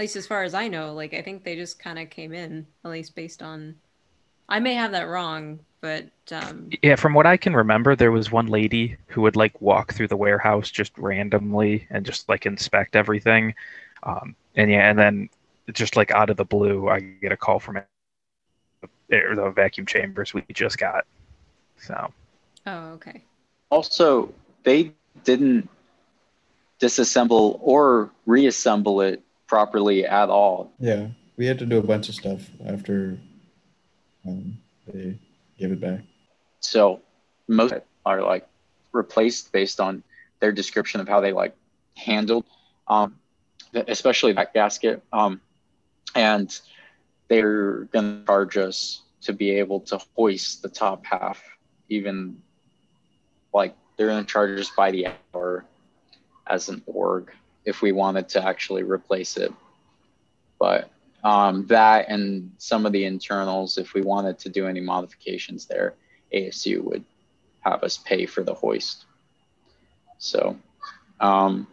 at least as far as I know, like I think they just kind of came in, at least based on. I may have that wrong, but um, yeah, from what I can remember, there was one lady who would like walk through the warehouse just randomly and just like inspect everything, um, and yeah, and then just like out of the blue, I get a call from the vacuum chambers we just got. So. Oh, okay. Also, they didn't disassemble or reassemble it properly at all. Yeah, we had to do a bunch of stuff after um, they gave it back. So most are like replaced based on their description of how they like handled, um, especially that gasket. Um, and they're going to charge us to be able to hoist the top half, even like they're going to charge us by the hour as an org if we wanted to actually replace it. But um, that and some of the internals, if we wanted to do any modifications there, ASU would have us pay for the hoist. So, um,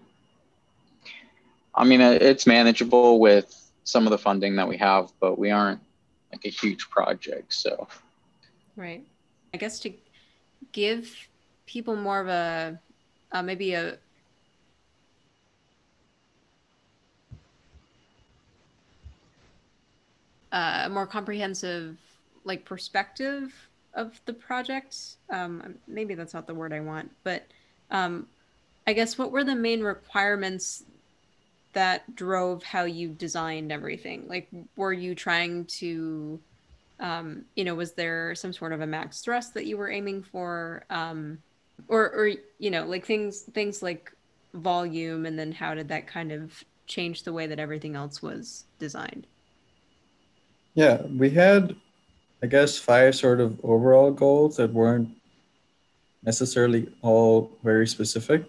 I mean, it's manageable with some of the funding that we have, but we aren't like a huge project. So, right. I guess to give people more of a uh, maybe a uh, a more comprehensive like perspective of the project. Um, maybe that's not the word I want, but um, I guess what were the main requirements that drove how you designed everything? Like, were you trying to, um, you know, was there some sort of a max thrust that you were aiming for, um, or, or you know, like things things like volume, and then how did that kind of change the way that everything else was designed? Yeah, we had, I guess, five sort of overall goals that weren't necessarily all very specific.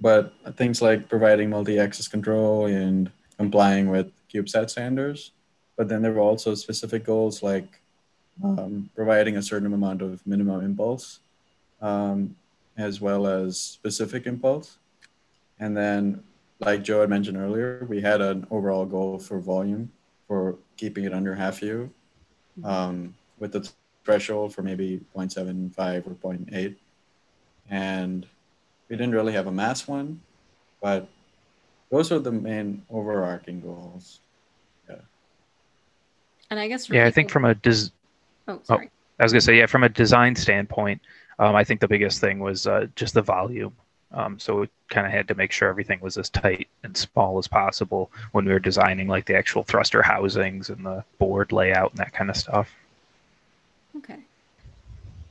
but things like providing multi-axis control and complying with CubeSat standards. But then there were also specific goals like um, providing a certain amount of minimum impulse, um, as well as specific impulse. And then, like Joe had mentioned earlier, we had an overall goal for volume for keeping it under half U, um, with the threshold for maybe 0.75 or 0.8. And we didn't really have a mass one, but those are the main overarching goals. Yeah. And I guess for Yeah, I think from a des- oh sorry I was gonna say, yeah, from a design standpoint, um, I think the biggest thing was uh, just the volume. Um, so we kind of had to make sure everything was as tight and small as possible when we were designing like the actual thruster housings and the board layout and that kind of stuff. Okay.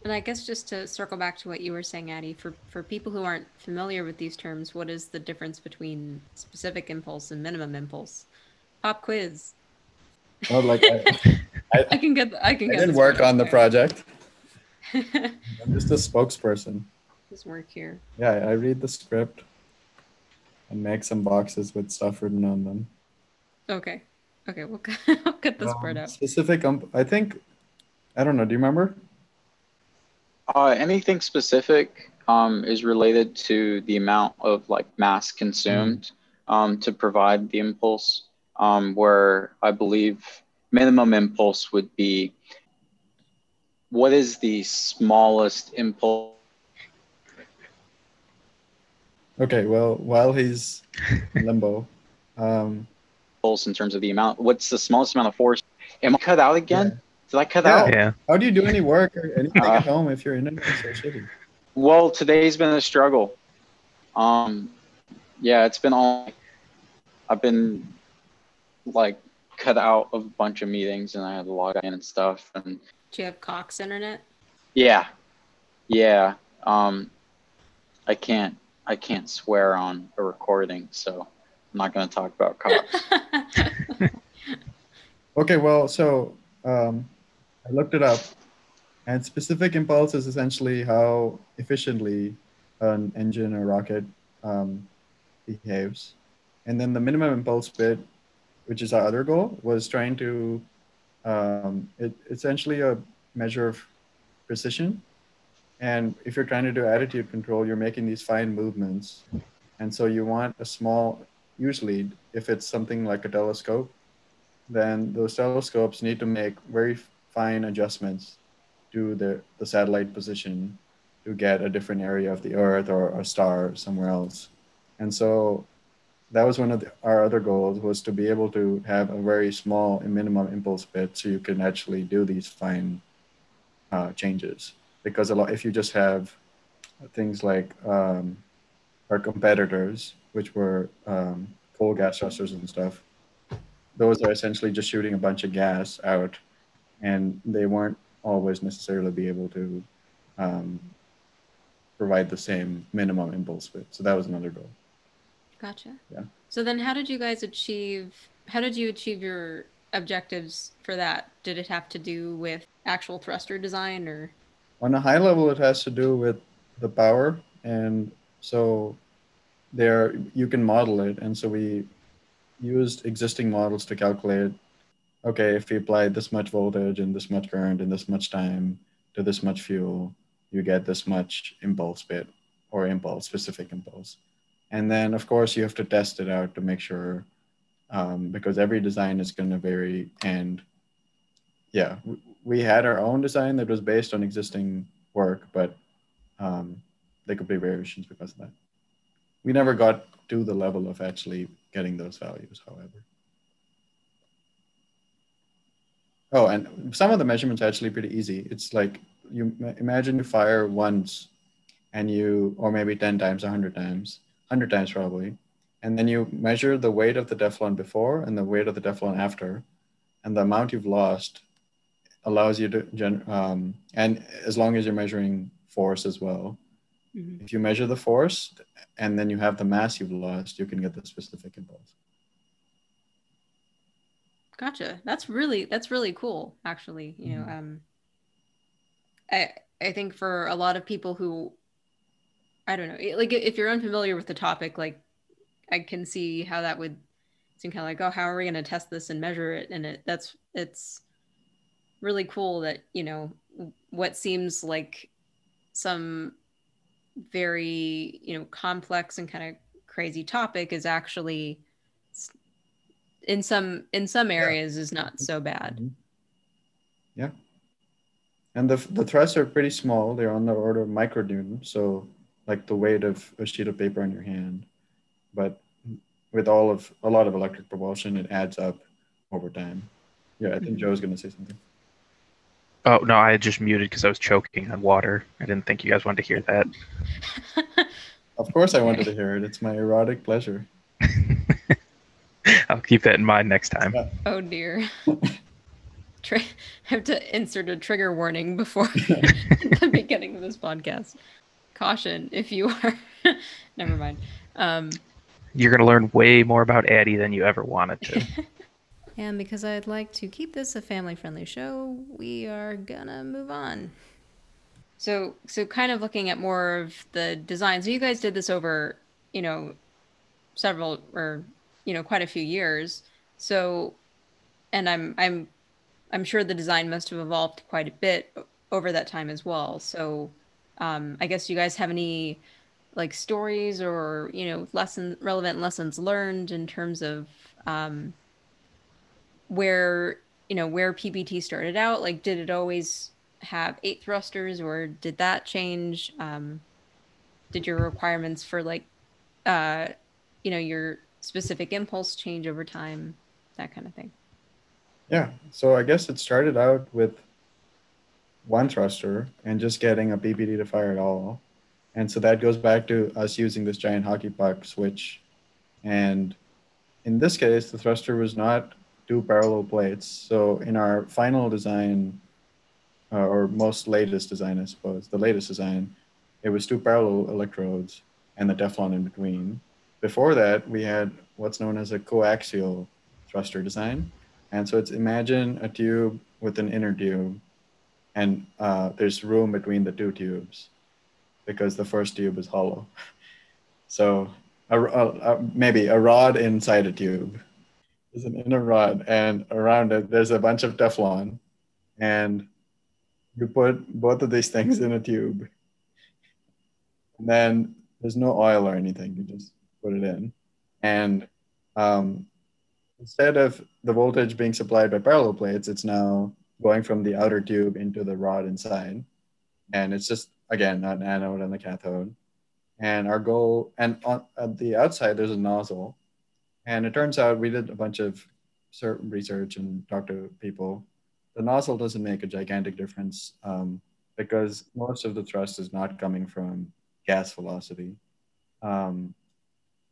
And I guess just to circle back to what you were saying, Adi, for, for people who aren't familiar with these terms, what is the difference between specific impulse and minimum impulse? Pop quiz. Well, like I, <laughs> I can get. I can I get. didn't work one on the project. I'm <laughs> just a spokesperson. this work here. Yeah, I read the script and make some boxes with stuff written on them. Okay. Okay. We'll cut, <laughs> I'll cut this part Um, out. Specific, um, I think, I don't know. Do you remember? Uh, anything specific um, is related to the amount of like mass consumed um, to provide the impulse. Um, where I believe minimum impulse would be what is the smallest impulse Okay, well, while he's in limbo, <laughs> um, pulse in terms of the amount? What's the smallest amount of force? Am I cut out again? Did I cut Yeah. out? Yeah. how do you do any work or anything Uh, at home if your internet is so shitty? Well, today's been a struggle. Um, yeah, it's been all. I've been like cut out of a bunch of meetings, and I had to log in and stuff. And Do you have Cox internet? yeah, yeah. Um, I can't. I can't swear on a recording, so I'm not going to talk about Cox. <laughs> Okay, well, so um, I looked it up, and specific impulse is essentially how efficiently an engine or rocket um, behaves. And then the minimum impulse bit, which is our other goal, was trying to um, it, essentially a measure of precision. And if you're trying to do attitude control, you're making these fine movements. And so you want a small, usually, if it's something like a telescope, then those telescopes need to make very fine adjustments to the, the satellite position to get a different area of the Earth or a star somewhere else. And so that was one of the, our other goals was to be able to have a very small minimum impulse bit so you can actually do these fine uh, changes. Because a lot, if you just have things like um, our competitors, which were um, cold gas thrusters and stuff, those are essentially just shooting a bunch of gas out, and they weren't always necessarily be able to um, provide the same minimum impulse bit. So that was another goal. Gotcha. Yeah. So then, how did you guys achieve? How did you achieve your objectives for that? Did it have to do with actual thruster design, or On a high level, it has to do with the power, and so there you can model it, and so we used existing models to calculate. Okay, if we apply this much voltage and this much current and this much time to this much fuel, you get this much impulse bit or impulse specific impulse. And then, of course, you have to test it out to make sure, um, because every design is going to vary. And yeah, we had our own design that was based on existing work, but um, there could be variations because of that. We never got to the level of actually getting those values, however. Oh, and some of the measurements are actually pretty easy. It's like you imagine you fire once and you, or maybe 10 times, 100 times, 100 times probably, and then you measure the weight of the Teflon before and the weight of the Teflon after, and the amount you've lost allows you to, gen- um, and as long as you're measuring force as well, Mhm. if you measure the force and then you have the mass you've lost, you can get the specific impulse. Gotcha. That's really that's really cool, actually. You know, um, I I think for a lot of people who I don't know. Like if you're unfamiliar with the topic, like I can see how that would seem kind of like, oh, how are we going to test this and measure it? And it that's it's really cool that you know what seems like some very you know complex and kind of crazy topic is actually in some in some areas yeah. is not so bad. Mm-hmm. Yeah. And the the thrusts are pretty small. They're on the order of micronewton, so like the weight of a sheet of paper in your hand. But with all of a lot of electric propulsion, it adds up over time. Yeah, I think mm-hmm. Joe's gonna say something. Oh no, I just muted because I was choking on water. I didn't think you guys wanted to hear that. <laughs> of course, I wanted to hear it. It's my erotic pleasure. <laughs> I'll keep that in mind next time. Yeah. Oh dear. <laughs> Tri- have to insert a trigger warning before the beginning of this podcast. Caution if you are. <laughs> Never mind. Um, You're going to learn way more about Adi than you ever wanted to. <laughs> And because I'd like to keep this a family friendly show, we are gonna move on. So, so kind of looking at more of the design. So you guys did this over, you know, several or you know quite a few years. So, and I'm I'm I'm sure the design must have evolved quite a bit over that time as well. So, um, I guess you guys have any like stories or you know lesson relevant lessons learned in terms of um, where you know where PPT started out. Like, did it always have eight thrusters, or did that change? Um, did your requirements for like, uh, you know, your specific impulse change over time? That kind of thing. Yeah. So I guess it started out with one thruster and just getting a PPT to fire at all. And so that goes back to us using this giant hockey puck switch. And in this case, the thruster was not two parallel plates. So in our final design, uh, or most latest design, I suppose, the latest design, it was two parallel electrodes and the Teflon in between. Before that, we had what's known as a coaxial thruster design. And so it's imagine a tube with an inner tube, and uh, there's room between the two tubes because the first tube is hollow. <laughs> So a, a, a, maybe a rod inside a tube is an inner rod, and around it there's a bunch of Teflon, and you put both of these things in a tube. And then there's no oil or anything; you just put it in, and um, instead of the voltage being supplied by parallel plates, it's now going from the outer tube into the rod inside, and it's just again an anode and a cathode. And our goal, and on at the outside, there's a nozzle and it turns out we did a bunch of certain research and talked to people. The nozzle doesn't make a gigantic difference um, because most of the thrust is not coming from gas velocity. Um,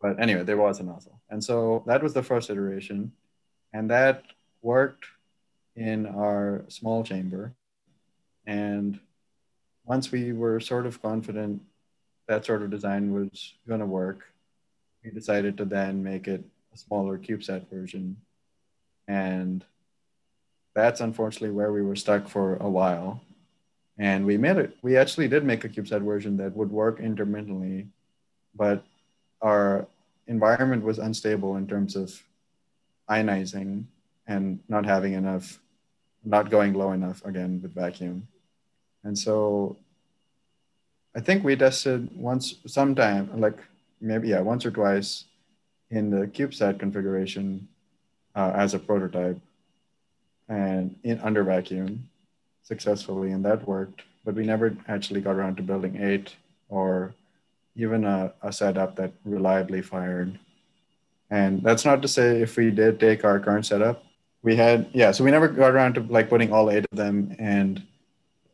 but anyway, there was a nozzle. And so that was the first iteration. And that worked in our small chamber. And once we were sort of confident that sort of design was going to work, we decided to then make it a smaller CubeSat version. And that's unfortunately where we were stuck for a while. And we made it, we actually did make a CubeSat version that would work intermittently, but our environment was unstable in terms of ionizing and not having enough, not going low enough again with vacuum. And so I think we tested once, sometime, like maybe, yeah, once or twice in the CubeSat configuration uh, as a prototype and in under vacuum successfully, and that worked. But we never actually got around to building eight or even a, a setup that reliably fired. And that's not to say if we did take our current setup, we had yeah. So we never got around to like putting all eight of them. And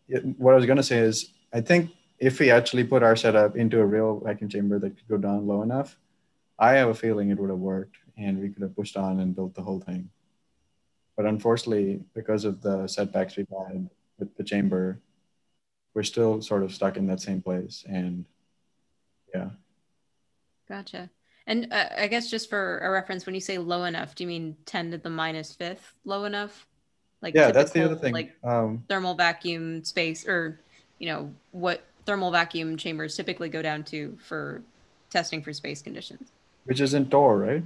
it, what I was gonna say is, I think if we actually put our setup into a real vacuum chamber that could go down low enough, I have a feeling it would have worked and we could have pushed on and built the whole thing. But unfortunately, because of the setbacks we've had with the chamber, we're still sort of stuck in that same place. And yeah. Gotcha. And uh, I guess just for a reference, when you say low enough, do you mean 10 to the minus fifth low enough? Like yeah, typical, that's the other thing. Like um, thermal vacuum space or, you know, what thermal vacuum chambers typically go down to for testing for space conditions. Which is in Torr, right?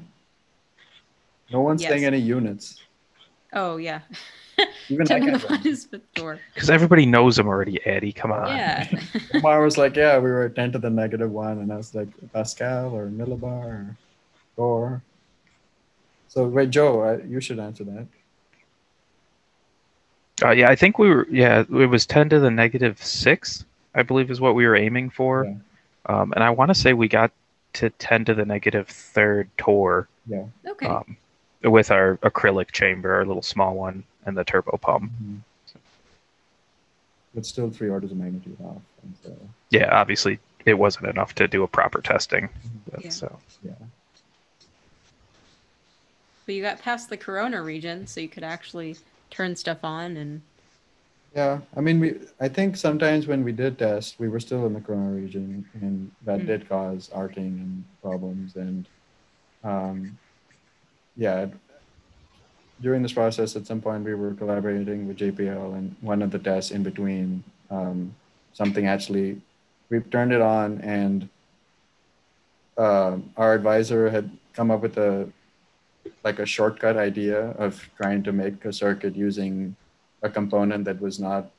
No one's Yes. staying any units. Oh yeah, <laughs> <laughs> Even I ten the run. one is with door. Because everybody knows them already, Eddie. Come on. Yeah. <laughs> Omar was like, yeah, we were 10 to the negative one. And I was like, Pascal or millibar or Torr. So, wait, Joe, uh, you should answer that. Uh, yeah, I think we were. Yeah, it was ten to the negative six. I believe is what we were aiming for. Yeah. Um, and I want to say we got to ten to the negative third Torr okay. um, with our acrylic chamber, our little small one, and the turbo pump. Mhm. But still three orders of magnitude off. And so, Yeah, obviously it wasn't enough to do a proper testing. But, Yeah. So yeah. but you got past the corona region, so you could actually turn stuff on and Yeah, I mean, we. I think sometimes when we did test, we were still in the corona region, and that Mm. did cause arcing and problems. And um, yeah, during this process, at some point, we were collaborating with JPL, and one of the tests in between, um, something actually, we turned it on, and um our advisor had come up with a like a shortcut idea of trying to make a circuit using a component that was not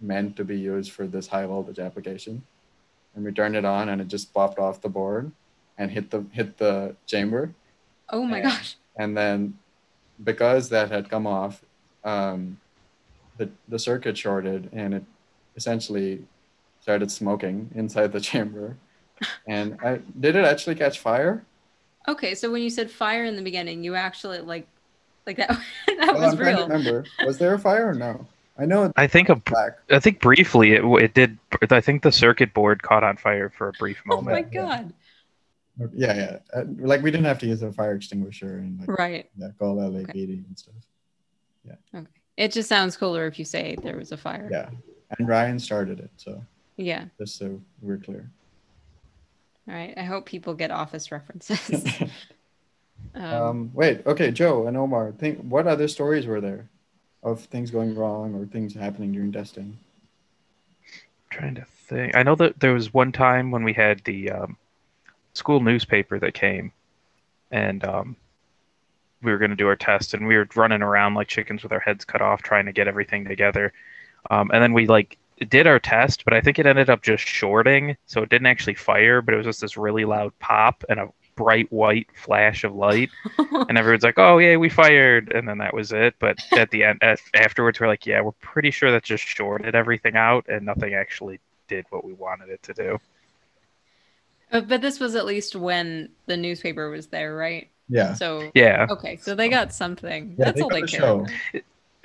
meant to be used for this high voltage application. And we turned it on and it just popped off the board and hit the hit the chamber. oh my Yeah. gosh. And then because that had come off, um, the, the circuit shorted and it essentially started smoking inside the <laughs> chamber. And I did it actually catch fire? Okay, so when you said fire in the beginning, you actually like like that <laughs> that Well, was I'm trying to real. remember. Was there a fire or no? I know I think a black. I think briefly it, it did. I think the circuit board caught on fire for a brief moment. Oh my god. Yeah, yeah. Uh, like we didn't have to use a fire extinguisher and like Right. yeah, call LAPD and stuff. Yeah. Okay. It just sounds cooler if you say there was a fire. Yeah, and Ryan started it, so Yeah. just so we're clear. All right. I hope people get office references. <laughs> um, um, wait, okay, Joe and Omar, think what other stories were there of things going wrong or things happening during testing? trying to think. I know that there was one time when we had the um, school newspaper that came, and um, we were going to do our test, and we were running around like chickens with our heads cut off, trying to get everything together. Um, and then we like did our test, but I think it ended up just shorting, so it didn't actually fire, but it was just this really loud pop and a bright white flash of light, <laughs> and everyone's like, "Oh yeah, we fired," and then that was it. But at the end, af- afterwards, we're like, "Yeah, we're pretty sure that just shorted everything out, and nothing actually did what we wanted it to do." Uh, but this was at least when the newspaper was there, right? Yeah, So Yeah, okay, so they got something. yeah, That's they all they the care. show.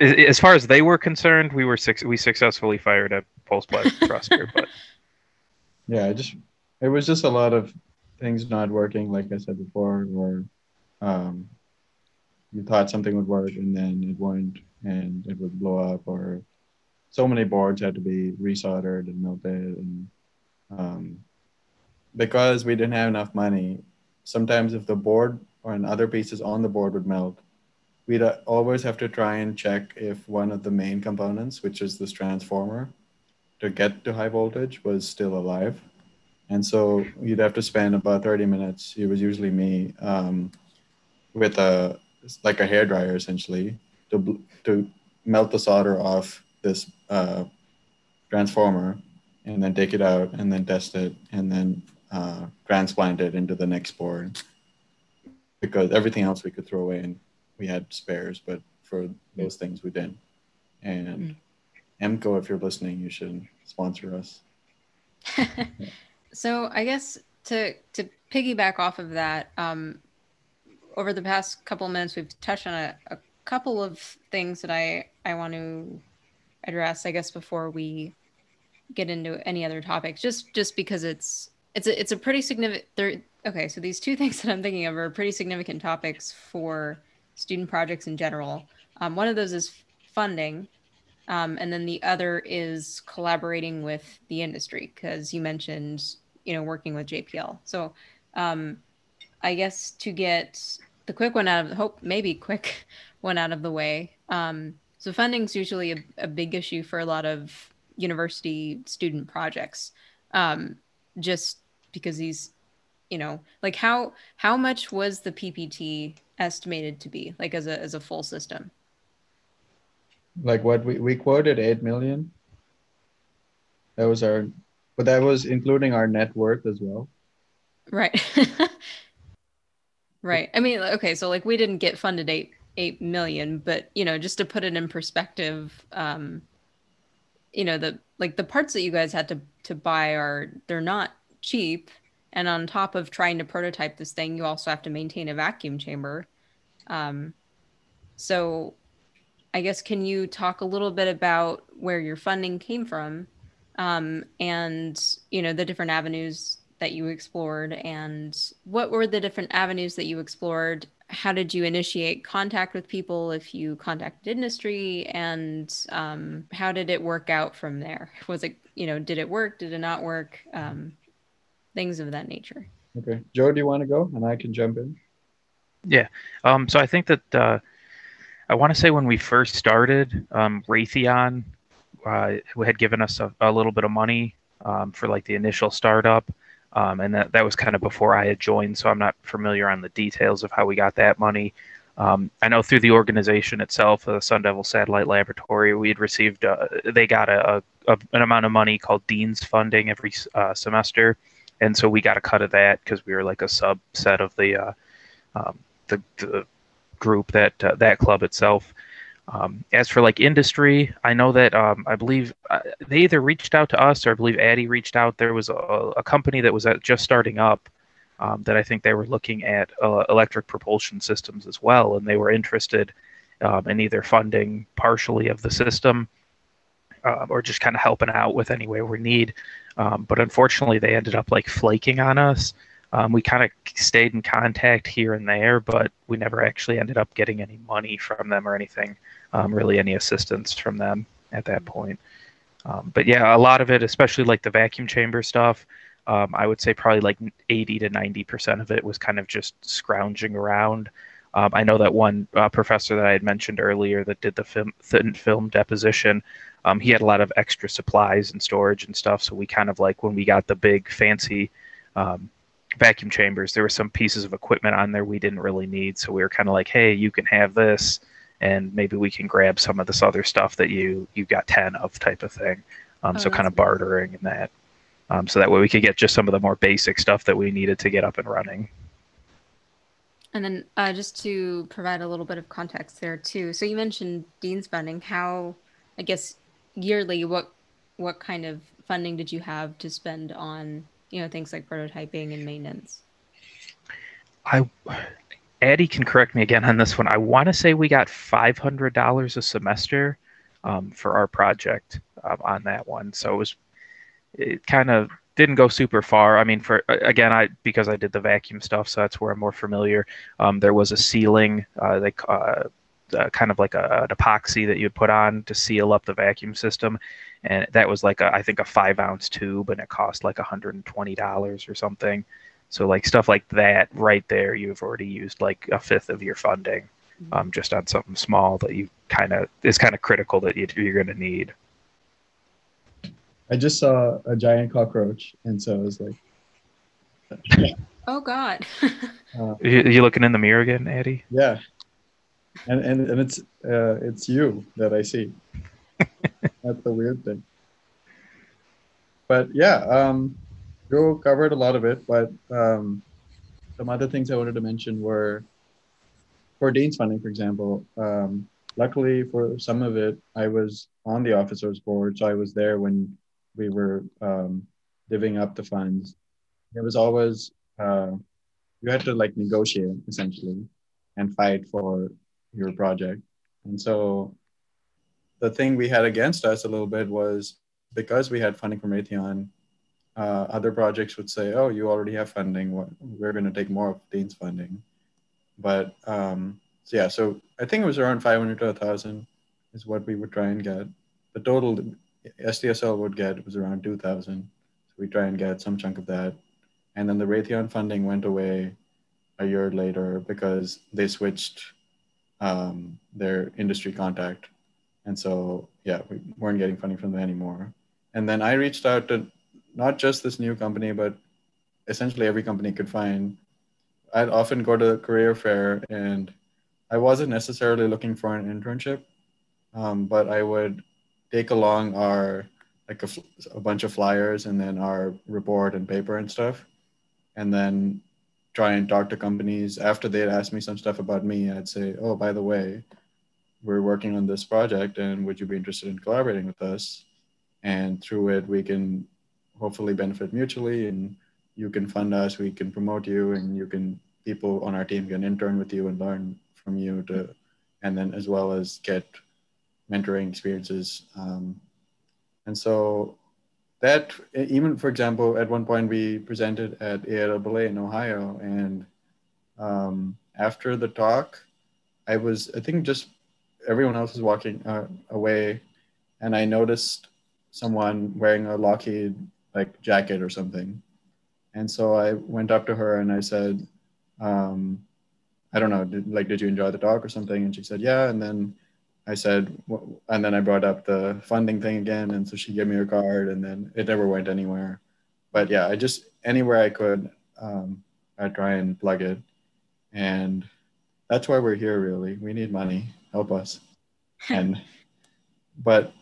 as as far as they were concerned, we were six. We successfully fired a pulse plug <laughs> thruster, but Yeah, it just it was just a lot of things not working, like I said before, or um, you thought something would work and then it wouldn't, and it would blow up, or so many boards had to be resoldered and melted, and um, because we didn't have enough money, sometimes if the board or and other pieces on the board would melt, we'd uh, always have to try and check if one of the main components, which is this transformer, to get to high voltage was still alive. And so you'd have to spend about 30 minutes, it was usually me, um, with a like a hair dryer essentially to to melt the solder off this uh, transformer and then take it out and then test it and then uh, transplant it into the next board because everything else we could throw away and we had spares but for those things we didn't and MCO, if you're listening, you should sponsor us. <laughs> So I guess to to piggyback off of that, um, over the past couple of minutes, we've touched on a, a couple of things that I I want to address. I guess before we get into any other topics, just just because it's it's a it's a pretty significant. Okay, so these two <laughs> things that I'm thinking of are pretty significant topics for student projects in general. Um, one of those is funding, um, and then the other is collaborating with the industry because you mentioned you know working with JPL. So um, I guess to get the quick one out of hope maybe quick <laughs> one out of the way. Um, so funding's usually a, a big issue for a lot of university student projects. Um, just because these, you know, like how how much was the PPT estimated to be, like as a as a full system? Like what we, we quoted eight million. That was our but that was including our net worth as well. Right. <laughs> right. I mean, okay, so like we didn't get funded eight eight million, but you know, just to put it in perspective, um, you know, the like the parts that you guys had to to buy are they're not cheap. And on top of trying to prototype this thing, you also have to maintain a vacuum chamber. Um, so I guess can you talk a little bit about where your funding came from um, and you know the different avenues that you explored and what were the different avenues that you explored how did you initiate contact with people if you contacted industry and um, how did it work out from there was it you know did it work did it not work um, things of that nature okay joe do you want to go and i can jump in yeah um, so i think that uh, i want to say when we first started um, raytheon uh, had given us a, a, little bit of money um, for like the initial startup. Um, and that, that was kind of before I had joined, so I'm not familiar on the details of how we got that money. Um, I know through the organization itself, the Sun Devil Satellite Laboratory, we had received, uh, they got a, a, an amount of money called Dean's funding every uh, semester. And so we got a cut of that because we were like a subset of the, uh, um, the, the, group that uh, that club itself. Um, as for like industry, I know that um, I believe uh, they either reached out to us or I believe Adi reached out. There was a, a company that was just starting up um, that I think they were looking at uh, electric propulsion systems as well, and they were interested um, in either funding partially of the system uh, or just kind of helping out with any way we need. Um, but unfortunately, they ended up like flaking on us. Um, we kind of stayed in contact here and there, but we never actually ended up getting any money from them or anything, um, really any assistance from them at that point. Um, but yeah, a lot of it, especially like the vacuum chamber stuff, um, I would say probably like 80 to 90% of it was kind of just scrounging around. Um, I know that one uh, professor that I had mentioned earlier that did the film, thin film deposition, um, he had a lot of extra supplies and storage and stuff. So we kind of like when we got the big fancy um, vacuum chambers. There were some pieces of equipment on there we didn't really need, so we were kind of like, "Hey, you can have this, and maybe we can grab some of this other stuff that you you got ten of," type of thing. Um, oh, so kind of bartering and that. Um, so that way we could get just some of the more basic stuff that we needed to get up and running. And then uh, just to provide a little bit of context there too. So you mentioned Dean's funding. How, I guess, yearly, what what kind of funding did you have to spend on you know things like prototyping and maintenance i Adi can correct me again on this one. I want to say we got five hundred dollars a semester um, for our project um, on that one. So it was it kind of didn't go super far. I mean, for again, I because I did the vacuum stuff, so that's where I'm more familiar. Um, there was a sealing, uh, they uh, uh, kind of like a, an epoxy that you'd put on to seal up the vacuum system, and that was like a, I think a five ounce tube, and it cost like $120 or something. So like stuff like that, right there, you've already used like a fifth of your funding, mm-hmm. um, just on something small that you kind of is kind of critical that you, you're going to need. I just saw a giant cockroach, and so I was like, <laughs> "Oh God!" <laughs> uh, you, you looking in the mirror again, Adi? Yeah, and and, and it's uh, it's you that I see. <laughs> That's the weird thing. But yeah, um, Joe covered a lot of it. But um, some other things I wanted to mention were for Dean's funding, for example. Um, luckily, for some of it, I was on the officers board, so I was there when we were um, divvying up the funds. It was always uh, you had to like negotiate essentially and fight for your project, and so the thing we had against us a little bit was because we had funding from Raytheon, uh, other projects would say, "Oh, you already have funding. We're going to take more of Dean's funding." But um, so yeah, so I think it was around 500 to 1,000 is what we would try and get. The total SDSL would get was around 2,000. So we try and get some chunk of that, and then the Raytheon funding went away a year later because they switched um, their industry contact and so, yeah, we weren't getting funding from them anymore. and then I reached out to not just this new company, but essentially every company could find. I'd often go to the career fair, and I wasn't necessarily looking for an internship, um, but I would take along our like a, a bunch of flyers and then our report and paper and stuff, and then try and talk to companies after they'd asked me some stuff about me. I'd say, "Oh, by the way, we're working on this project, and would you be interested in collaborating with us?" And through it, we can hopefully benefit mutually, and you can fund us, we can promote you, and you can people on our team can intern with you and learn from you to, and then as well as get mentoring experiences. Um, and so that even for example, at one point we presented at AIAA in Ohio, and um, after the talk, I was I think just everyone else was walking uh, away, and I noticed someone wearing a Lockheed like jacket or something, and so I went up to her and I said, um, I don't know, did, like, did you enjoy the talk or something? And she said, yeah. And then I said, and then I brought up the funding thing again. And so she gave me her card and then it never went anywhere. But yeah, I just, anywhere I could, um, I try and plug it. And that's why we're here, really. We need money. Help us. <laughs> and, but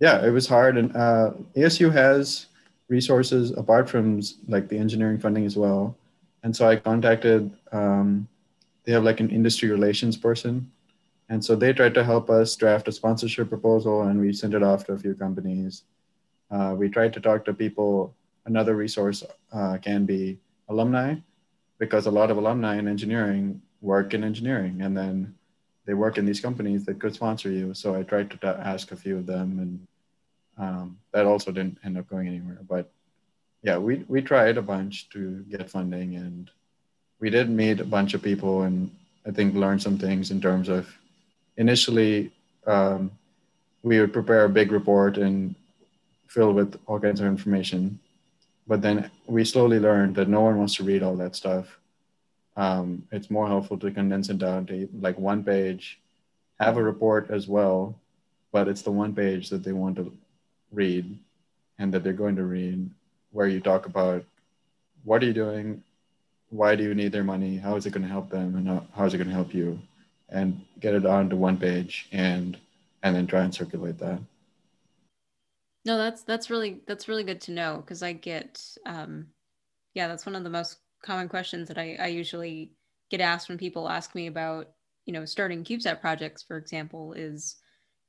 yeah, it was hard. And uh, ASU has resources apart from like the engineering funding as well. And so I contacted, um, they have like an industry relations person and so they tried to help us draft a sponsorship proposal and we sent it off to a few companies. Uh, we tried to talk to people. Another resource uh, can be alumni, because a lot of alumni in engineering work in engineering and then they work in these companies that could sponsor you. So I tried to ask a few of them and um, that also didn't end up going anywhere. But yeah, we, we tried a bunch to get funding and we did meet a bunch of people and I think learn some things in terms of initially um, we would prepare a big report and fill with all kinds of information. But then we slowly learned that no one wants to read all that stuff. Um, it's more helpful to condense it down to like one page have a report as well but it's the one page that they want to read and that they're going to read where you talk about what are you doing why do you need their money how is it going to help them and how, how is it going to help you and get it onto one page and and then try and circulate that. No that's that's really that's really good to know because i get um yeah that's one of the most common questions that I, I usually get asked when people ask me about you know starting cubesat projects for example is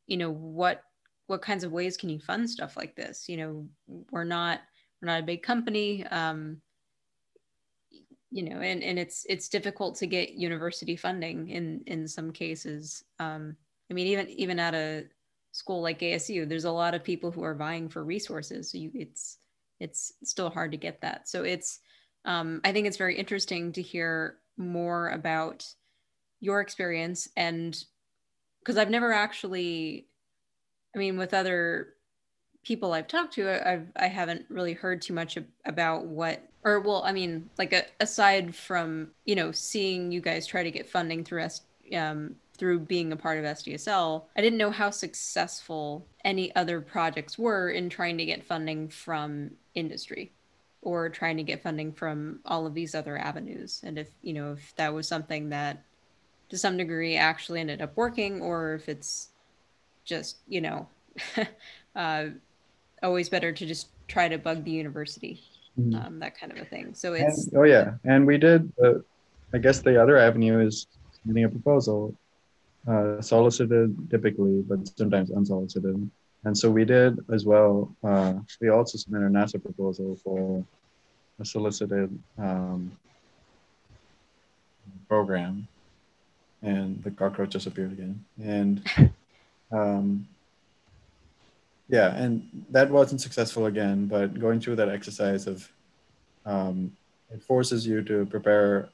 you know what what kinds of ways can you fund stuff like this? You know we're not we're not a big company um, you know and, and it's it's difficult to get university funding in in some cases. Um, i mean even even at a school like asu there's a lot of people who are vying for resources. So you it's it's still hard to get that. So it's um, i think it's very interesting to hear more about your experience and because i've never actually i mean with other people I've talked to, I've I haven't really heard too much about what or well, I mean, like a, aside from you know seeing you guys try to get funding through S, um, through being a part of SDSL, I didn't know how successful any other projects were in trying to get funding from industry or trying to get funding from all of these other avenues. And if you know if that was something that to some degree actually ended up working or if it's just you know <laughs> uh, always better to just try to bug the university, mm-hmm. um, that kind of a thing. So it's and, oh yeah, and we did. Uh, I guess the other avenue is submitting a proposal, uh, solicited typically, but sometimes unsolicited. And so we did as well. Uh, we also submitted a NASA proposal for a solicited um, program, and the cockroach just appeared again. And <laughs> um, yeah and that wasn't successful again but going through that exercise of um, it forces you to prepare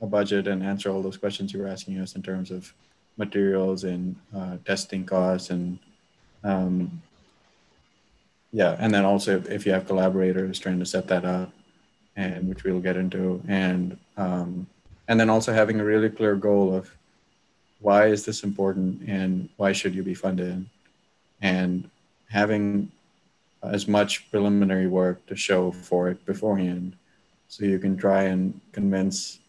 a budget and answer all those questions you were asking us in terms of materials and uh, testing costs and um, yeah and then also if, if, you have collaborators trying to set that up and which we'll get into and um, and then also having a really clear goal of why is this important and why should you be funded? And having as much preliminary work to show for it beforehand so you can try and convince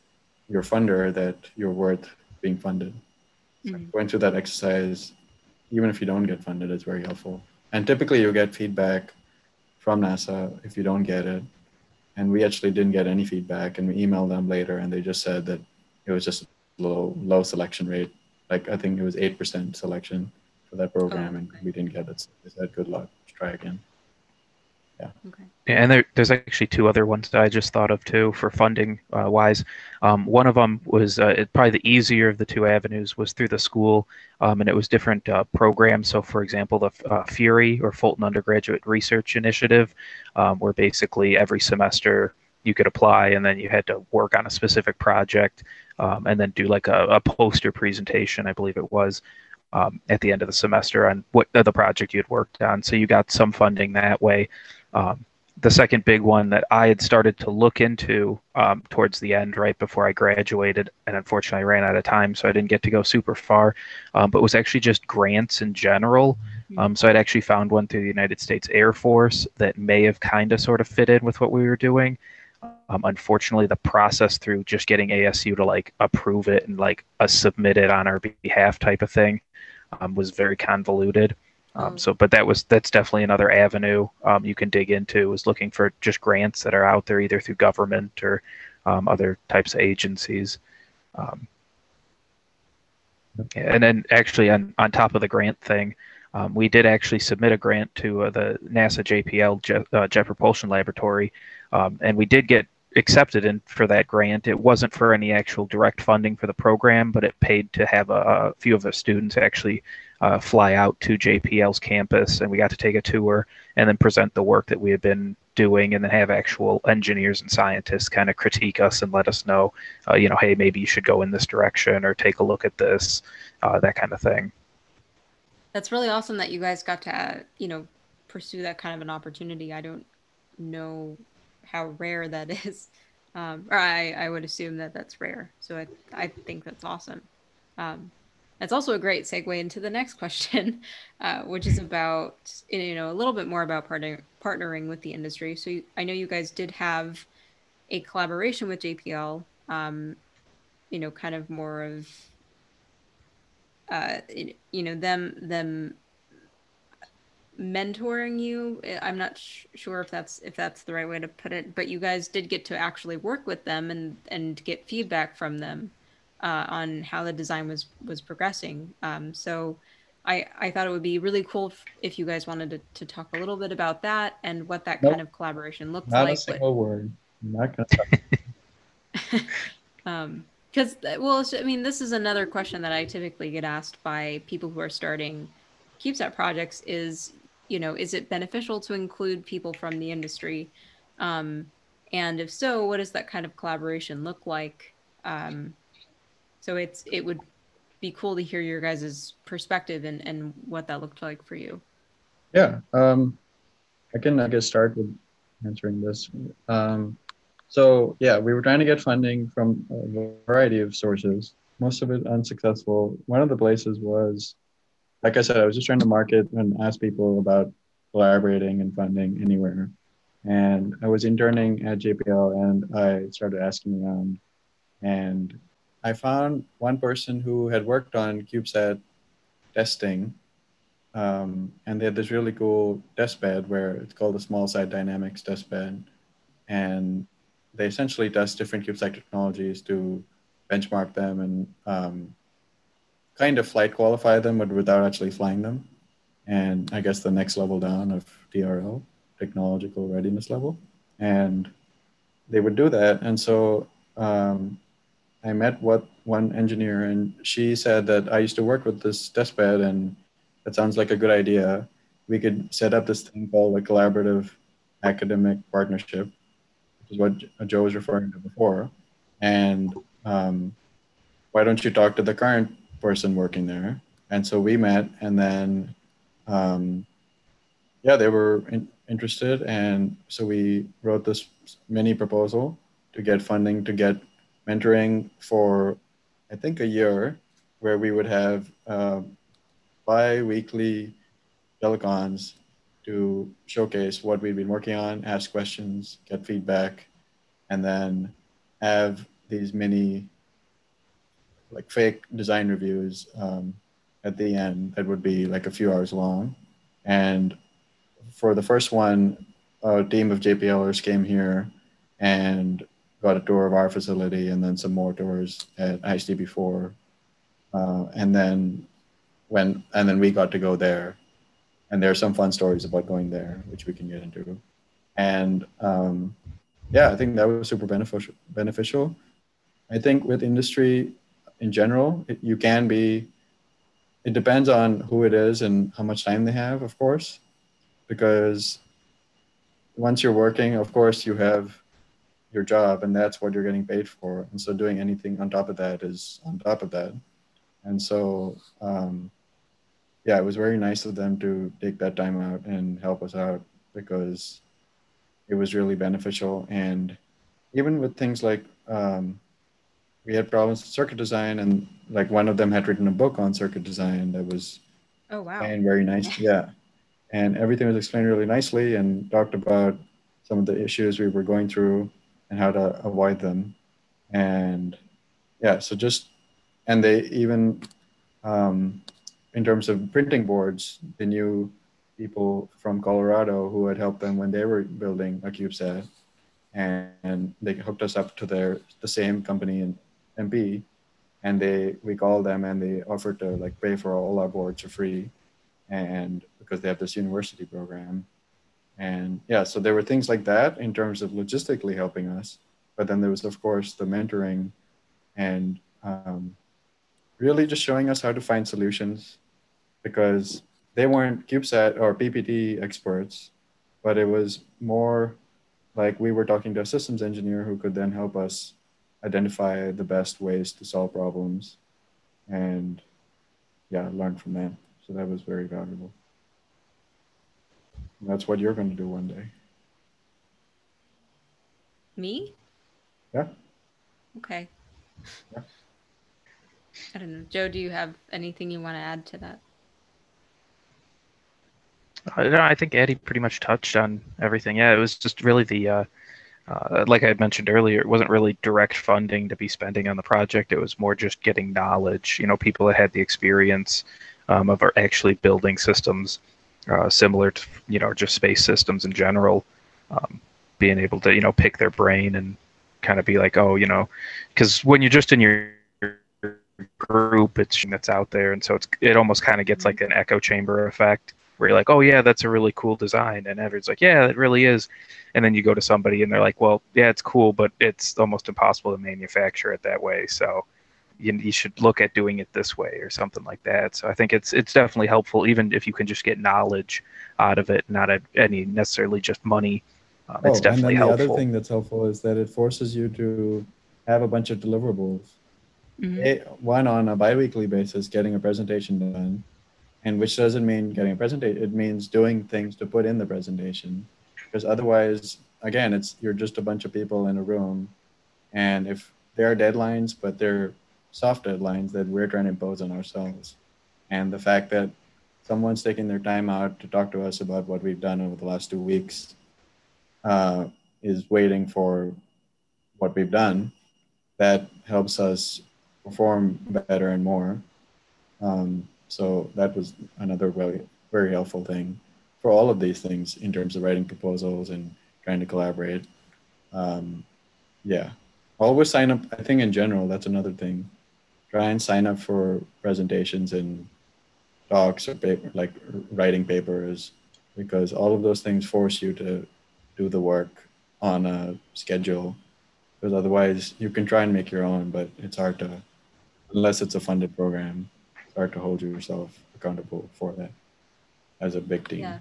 your funder that you're worth being funded. Mhm. Going through that exercise, even if you don't get funded, is very helpful. And typically, you get feedback from NASA if you don't get it. And we actually didn't get any feedback, and we emailed them later, and they just said that it was just low low selection rate. Like I think it was eight percent selection for that program, Oh, and we didn't get it. So they said, "Good luck. Let's try again." Yeah. Okay. Yeah, and there, there's actually two other ones that I just thought of too for funding uh, wise. Um, one of them was uh, it, probably the easier of the two avenues was through the school, um, and it was different uh, programs. So, for example, the uh, FURI or Fulton Undergraduate Research Initiative, um, where basically every semester you could apply, and then you had to work on a specific project, um, and then do like a, a poster presentation, I believe it was, um, at the end of the semester on what the project you had worked on. So you got some funding that way. Um, the second big one that I had started to look into um, towards the end, right before I graduated, and unfortunately I ran out of time, so I didn't get to go super far, um, but was actually just grants in general. Um, so I'd actually found one through the United States Air Force that may have kind of sort of fit in with what we were doing. Um, unfortunately, the process through just getting ASU to like approve it and like a submit it on our behalf type of thing um, was very convoluted. Um, Oh. so, but that was that's definitely another avenue um, you can dig into. Is looking for just grants that are out there either through government or um, other types of agencies. Um, and then actually on, on top of the grant thing, um, we did actually submit a grant to uh, the NASA JPL Jet, uh, Jet Propulsion Laboratory, um, and we did get accepted in for that grant. It wasn't for any actual direct funding for the program, but it paid to have a, a few of the students actually uh, fly out to JPL's campus, and we got to take a tour and then present the work that we had been doing, and then have actual engineers and scientists kind of critique us and let us know, uh, you know, hey, maybe you should go in this direction or take a look at this, uh, that kind of thing. That's really awesome that you guys got to, you know, pursue that kind of an opportunity. I don't know how rare that <laughs> is. Um, or I, I would assume that that's rare. So I, I think that's awesome. Um, that's also a great segue into the next <laughs> question, uh, which is about, you know, a little bit more about partner, partnering with the industry. So you, I know you guys did have a collaboration with JPL, um, you know, kind of more of uh, you know them them mentoring you i'm not sh- sure if that's if that's the right way to put it but you guys did get to actually work with them and and get feedback from them uh, on how the design was was progressing um, so I, I thought it would be really cool if, if you guys wanted to, to talk a little bit about that and what that Nope. kind of collaboration looks Not a like. but- single word. I'm not gonna. <laughs> um because well i mean this is another question that i typically get asked by people who are starting CubeSat projects is you know is it beneficial to include people from the industry um and if so what does that kind of collaboration look like um so it's it would be cool to hear your guys' perspective and and what that looked like for you Yeah, um, I can I guess start with answering this. Um, so yeah, we were trying to get funding from a variety of sources. Most of it unsuccessful. One of the places was, like I said, I was just trying to market and ask people about collaborating and funding anywhere. And I was interning at JPL, and I started asking around, and I found one person who had worked on CubeSat testing um, and they had this really cool test bed where it's called the small sat dynamics test bed and they essentially test different CubeSat technologies to benchmark them and um, kind of flight qualify them but without actually flying them and i guess the next level down of TRL, technological readiness level and they would do that and so um, i met what one engineer and she said that i used to work with this test bed and that sounds like a good idea. We could set up this thing called a collaborative academic partnership, which is what Joe was referring to before. And um, why don't you talk to the current person working there? And so we met, and then, um, yeah, they were in, interested. And so we wrote this mini proposal to get funding to get mentoring for, I think, a year, where we would have. Um, bi-weekly telecons to showcase what we've been working on, ask questions, get feedback, and then have these mini like fake design reviews um, at the end that would be like a few hours long. And for the first one, a team of JPLers came here and got a tour of our facility and then some more tours at ISTB4 Uh, and then when and then we got to go there. And there are some fun stories about going there which we can get into. And um, yeah i think that was super beneficial beneficial. I think with industry in general it, you can be it depends on who it is and how much time they have of course because once you're working of course you have your job and that's what you're getting paid for. And so doing anything on top of that is on top of that. And so um, yeah it was very nice of them to take that time out and help us out because it was really beneficial. And even with things like um, we had problems with circuit design and like one of them had written a book on circuit design that was Oh wow. and very nice <laughs> yeah and everything was explained really nicely and talked about some of the issues we were going through and how to avoid them and yeah so just and they even um, in terms of printing boards they knew people from colorado who had helped them when they were building a cubesat and, and they hooked us up to their the same company in mp and they we called them and they offered to like pay for all our boards for free and because they have this university program. And yeah so there were things like that in terms of logistically helping us but then there was of course the mentoring and um, really just showing us how to find solutions because they weren't cubesat or ppt experts but it was more like we were talking to a systems engineer who could then help us identify the best ways to solve problems and yeah learn from them so that was very valuable and that's what you're going to do one day Me? yeah Okay. Yeah. I don't know. Joe, do you have anything you want to add to that? I, don't know, I think Adi pretty much touched on everything. Yeah, it was just really the, uh, uh, like I mentioned earlier, it wasn't really direct funding to be spending on the project. It was more just getting knowledge. You know, people that had the experience um, of actually building systems uh, similar to, you know, just space systems in general, um, being able to, you know, pick their brain and kind of be like, oh, you know, because when you're just in your group, it's that's out there, and so it's it almost kind of gets like an echo chamber effect where you're like, oh yeah, that's a really cool design, and everyone's like, yeah, it really is, and then you go to somebody and they're like, well, yeah, it's cool, but it's almost impossible to manufacture it that way, so you, you should look at doing it this way or something like that. So I think it's it's definitely helpful, even if you can just get knowledge out of it, not a, any necessarily just money. Um, it's oh, definitely and then the helpful. other thing that's helpful is that it forces you to have a bunch of deliverables Mhm. a, one on a biweekly basis getting a presentation done and which doesn't mean getting a presentation it means doing things to put in the presentation. Because otherwise again it's you're just a bunch of people in a room. And if there are deadlines but they're soft deadlines that we're trying to impose on ourselves. And the fact that someone's taking their time out to talk to us about what we've done over the last two weeks uh, is waiting for what we've done that helps us perform better and more. Um, so that was another very, very helpful thing for all of these things in terms of writing proposals and trying to collaborate. Um, yeah, always sign up. I think in general, that's another thing. Try and sign up for presentations and talks or paper, like writing papers, because all of those things force you to do the work on a schedule. Because otherwise, you can try and make your own, but it's hard to unless it's a funded program, start to hold yourself accountable for that as a big team. Yeah,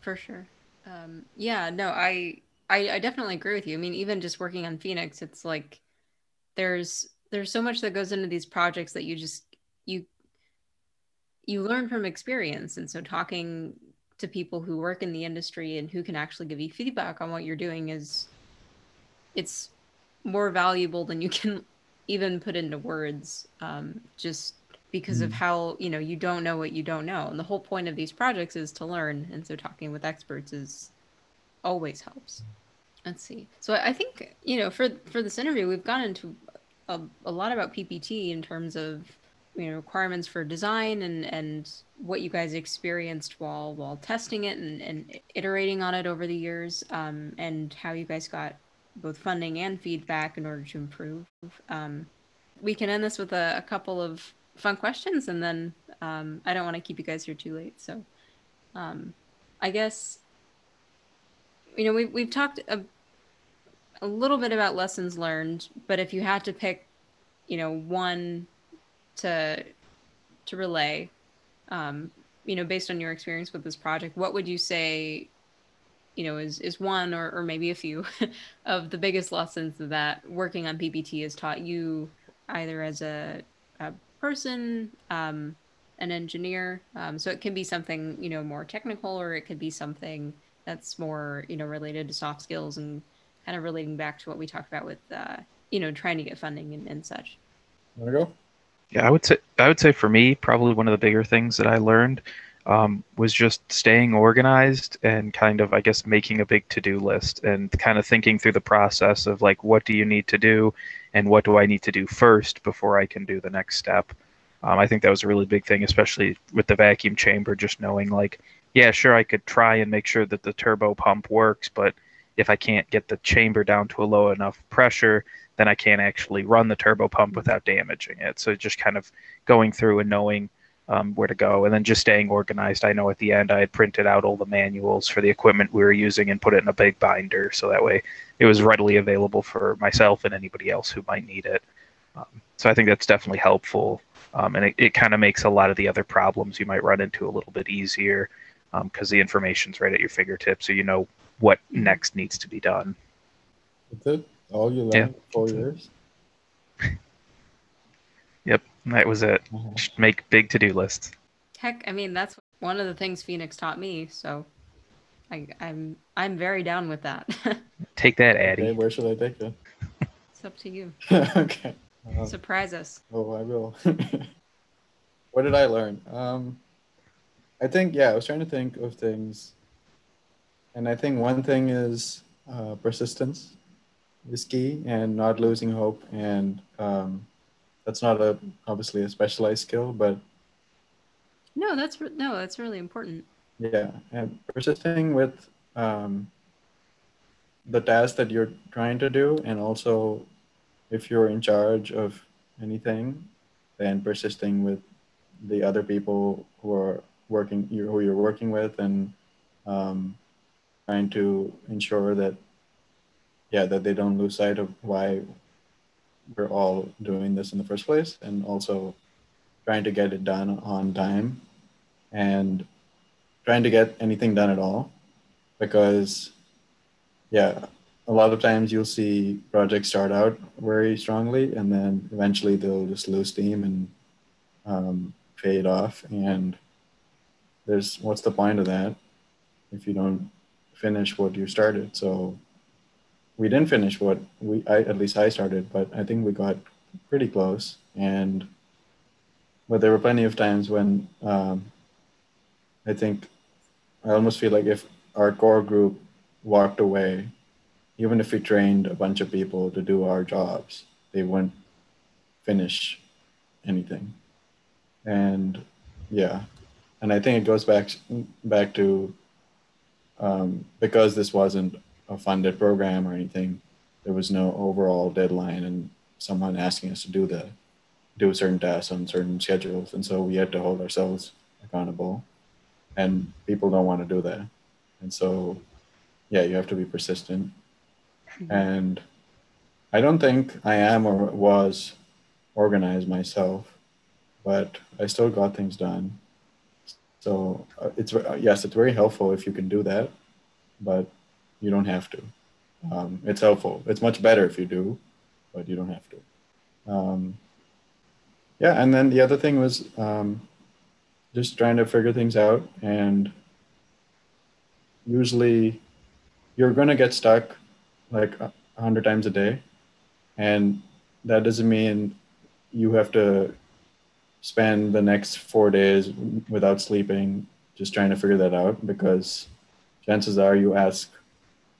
for sure. Um, yeah, no, I, I I definitely agree with you. I mean, even just working on Phoenix, it's like there's there's so much that goes into these projects that you just you you learn from experience, and so talking to people who work in the industry and who can actually give you feedback on what you're doing is it's more valuable than you can <laughs> even put into words um, just because of how you know you don't know what you don't know. And the whole point of these projects is to learn. And so talking with experts is always helps. Let's see. So i think you know for for this interview we've gone into a, a lot about ppt in terms of you know requirements for design and and what you guys experienced while while testing it and, and iterating on it over the years um, and how you guys got both funding and feedback in order to improve. Um, we can end this with a, a couple of fun questions, and then um, I don't want to keep you guys here too late. So, um, I guess you know we've we've talked a, a little bit about lessons learned, but if you had to pick, you know, one to to relay, um, you know, based on your experience with this project, what would you say? You know, is is one or, or maybe a few <laughs> of the biggest lessons that working on PPT has taught you, either as a, a person, um, an engineer. Um, so it can be something you know more technical, or it could be something that's more you know related to soft skills and kind of relating back to what we talked about with uh, you know trying to get funding and, and such. Want to go? Yeah, I would say I would say for me, probably one of the bigger things that I learned um, was just staying organized and kind of, I guess, making a big to-do list and kind of thinking through the process of like, what do you need to do, and what do I need to do first before I can do the next step. Um, I think that was a really big thing, especially with the vacuum chamber. Just knowing like, yeah, sure, I could try and make sure that the turbo pump works, but if I can't get the chamber down to a low enough pressure, then I can't actually run the turbo pump without damaging it. So just kind of going through and knowing um, where to go, and then just staying organized. I know at the end I had printed out all the manuals for the equipment we were using and put it in a big binder, so that way it was readily available for myself and anybody else who might need it. Um, so I think that's definitely helpful, um, and it, it kind of makes a lot of the other problems you might run into a little bit easier because um, the information's right at your fingertips, so you know what next needs to be done. That's it. All you learned yeah. four years. Yep, that was it. Mhm. Just make big to-do lists. Heck, I mean that's one of the things Phoenix taught me. So I, I'm I'm very down with that. <laughs> Take that, Okay, Adi. where should I take it? it's up to you. <laughs> okay. Uh, Surprise us. Oh, I will. <laughs> what did I learn? Um, I think, yeah, I was trying to think of things. And I think one thing is uh, persistence is key and not losing hope. And um, that's not a obviously a specialized skill, but No, that's re- no, that's really important. yeah, and persisting with um, the task that you're trying to do, and also if you're in charge of anything, then persisting with the other people who are working, you who you're working with, and um, trying to ensure that, yeah, that they don't lose sight of why we're all doing this in the first place, and also trying to get it done on time, and trying to get anything done at all, because, yeah, a lot of times you'll see projects start out very strongly and then eventually they'll just lose steam and um, fade off. And there's what's the point of that if you don't finish what you started? So we didn't finish what we I, at least i started but i think we got pretty close and but there were plenty of times when um, i think i almost feel like if our core group walked away even if we trained a bunch of people to do our jobs, they wouldn't finish anything. And yeah, and I think it goes back back to um, because this wasn't a funded program or anything, there was no overall deadline and someone asking us to do the do certain tasks on certain schedules, and so we had to hold ourselves accountable. And people don't want to do that, and so yeah, you have to be persistent and I don't think I am or was organized myself, but I still got things done. So uh, it's uh, yes, it's very helpful if you can do that, but you don't have to. Um, it's helpful. It's much better if you do, but you don't have to. Um, yeah, and then the other thing was um, just trying to figure things out, and usually you're going to get stuck like a hundred times a day, and that doesn't mean you have to spend the next four days without sleeping just trying to figure that out because chances are you ask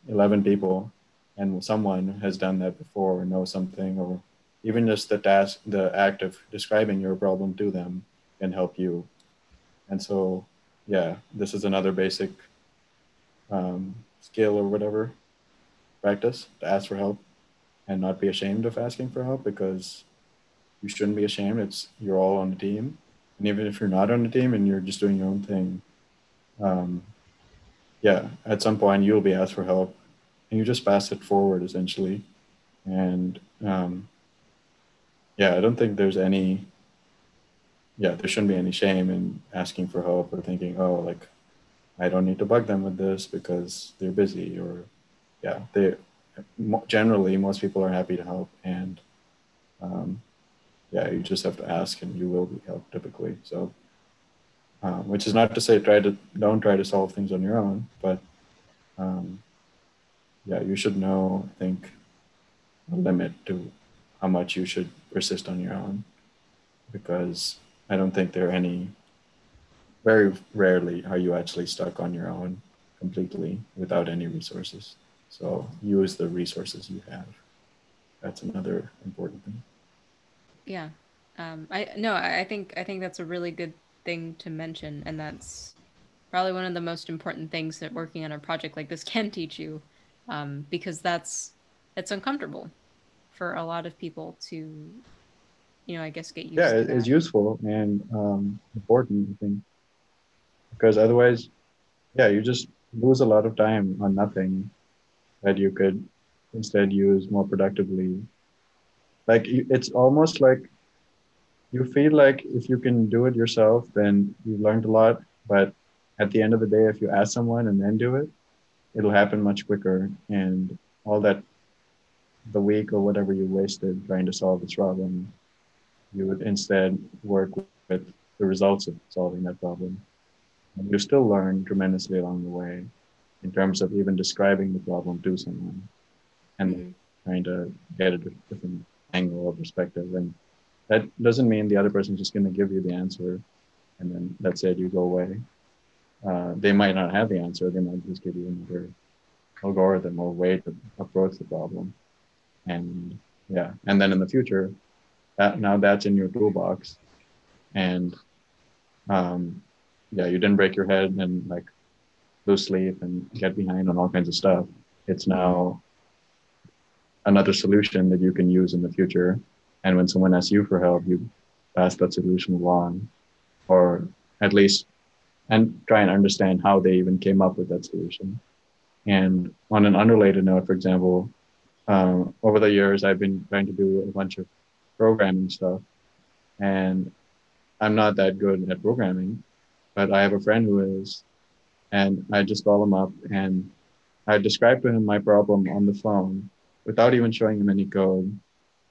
11 people and someone has done that before or knows something or even just the task the act of describing your problem to them can help you. And so yeah this is another basic um, skill or whatever practice to ask for help and not be ashamed of asking for help because you shouldn't be ashamed. It's you're all on the team. And even if you're not on the team and you're just doing your own thing um, yeah at some point you'll be asked for help. And you just pass it forward essentially. And um, yeah i don't think there's any yeah there shouldn't be any shame in asking for help or thinking oh like i don't need to bug them with this because they're busy or yeah they generally most people are happy to help. And um, yeah you just have to ask and you will be helped typically. So uh, which is not to say try to don't try to solve things on your own but um, yeah, you should know, I think, a limit to how much you should persist on your own because I don't think there are any, very rarely are you actually stuck on your own completely without any resources. So use the resources you have. That's another important thing. Yeah. Um, I no, I think I think that's a really good thing to mention, and that's probably one of the most important things that working on a project like this can teach you um, because that's it's uncomfortable for a lot of people to you know i guess get used to. yeah it's useful and um, important i think because otherwise yeah you just lose a lot of time on nothing that you could instead use more productively like it's almost like you feel like if you can do it yourself then you've learned a lot. But at the end of the day if you ask someone and then do it it'll happen much quicker. And all that the week or whatever you wasted trying to solve this problem you would instead work with the results of solving that problem. And you still learn tremendously along the way in terms of even describing the problem to someone and mm-hmm. trying to get a different angle or perspective. And that doesn't mean the other person's just going to give you the answer and then that's it you go away uh, they might not have the answer. They might just give you another algorithm or way to approach the problem. And yeah, and then in the future, that now that's in your toolbox, and um, yeah, you didn't break your head and like lose sleep and get behind on all kinds of stuff. It's now another solution that you can use in the future. And when someone asks you for help, you pass that solution along, or at least and try and understand how they even came up with that solution. And on an unrelated note, for example, um, over the years, I've been trying to do a bunch of programming stuff, and I'm not that good at programming, but I have a friend who is, and I just call him up and I describe to him my problem on the phone without even showing him any code,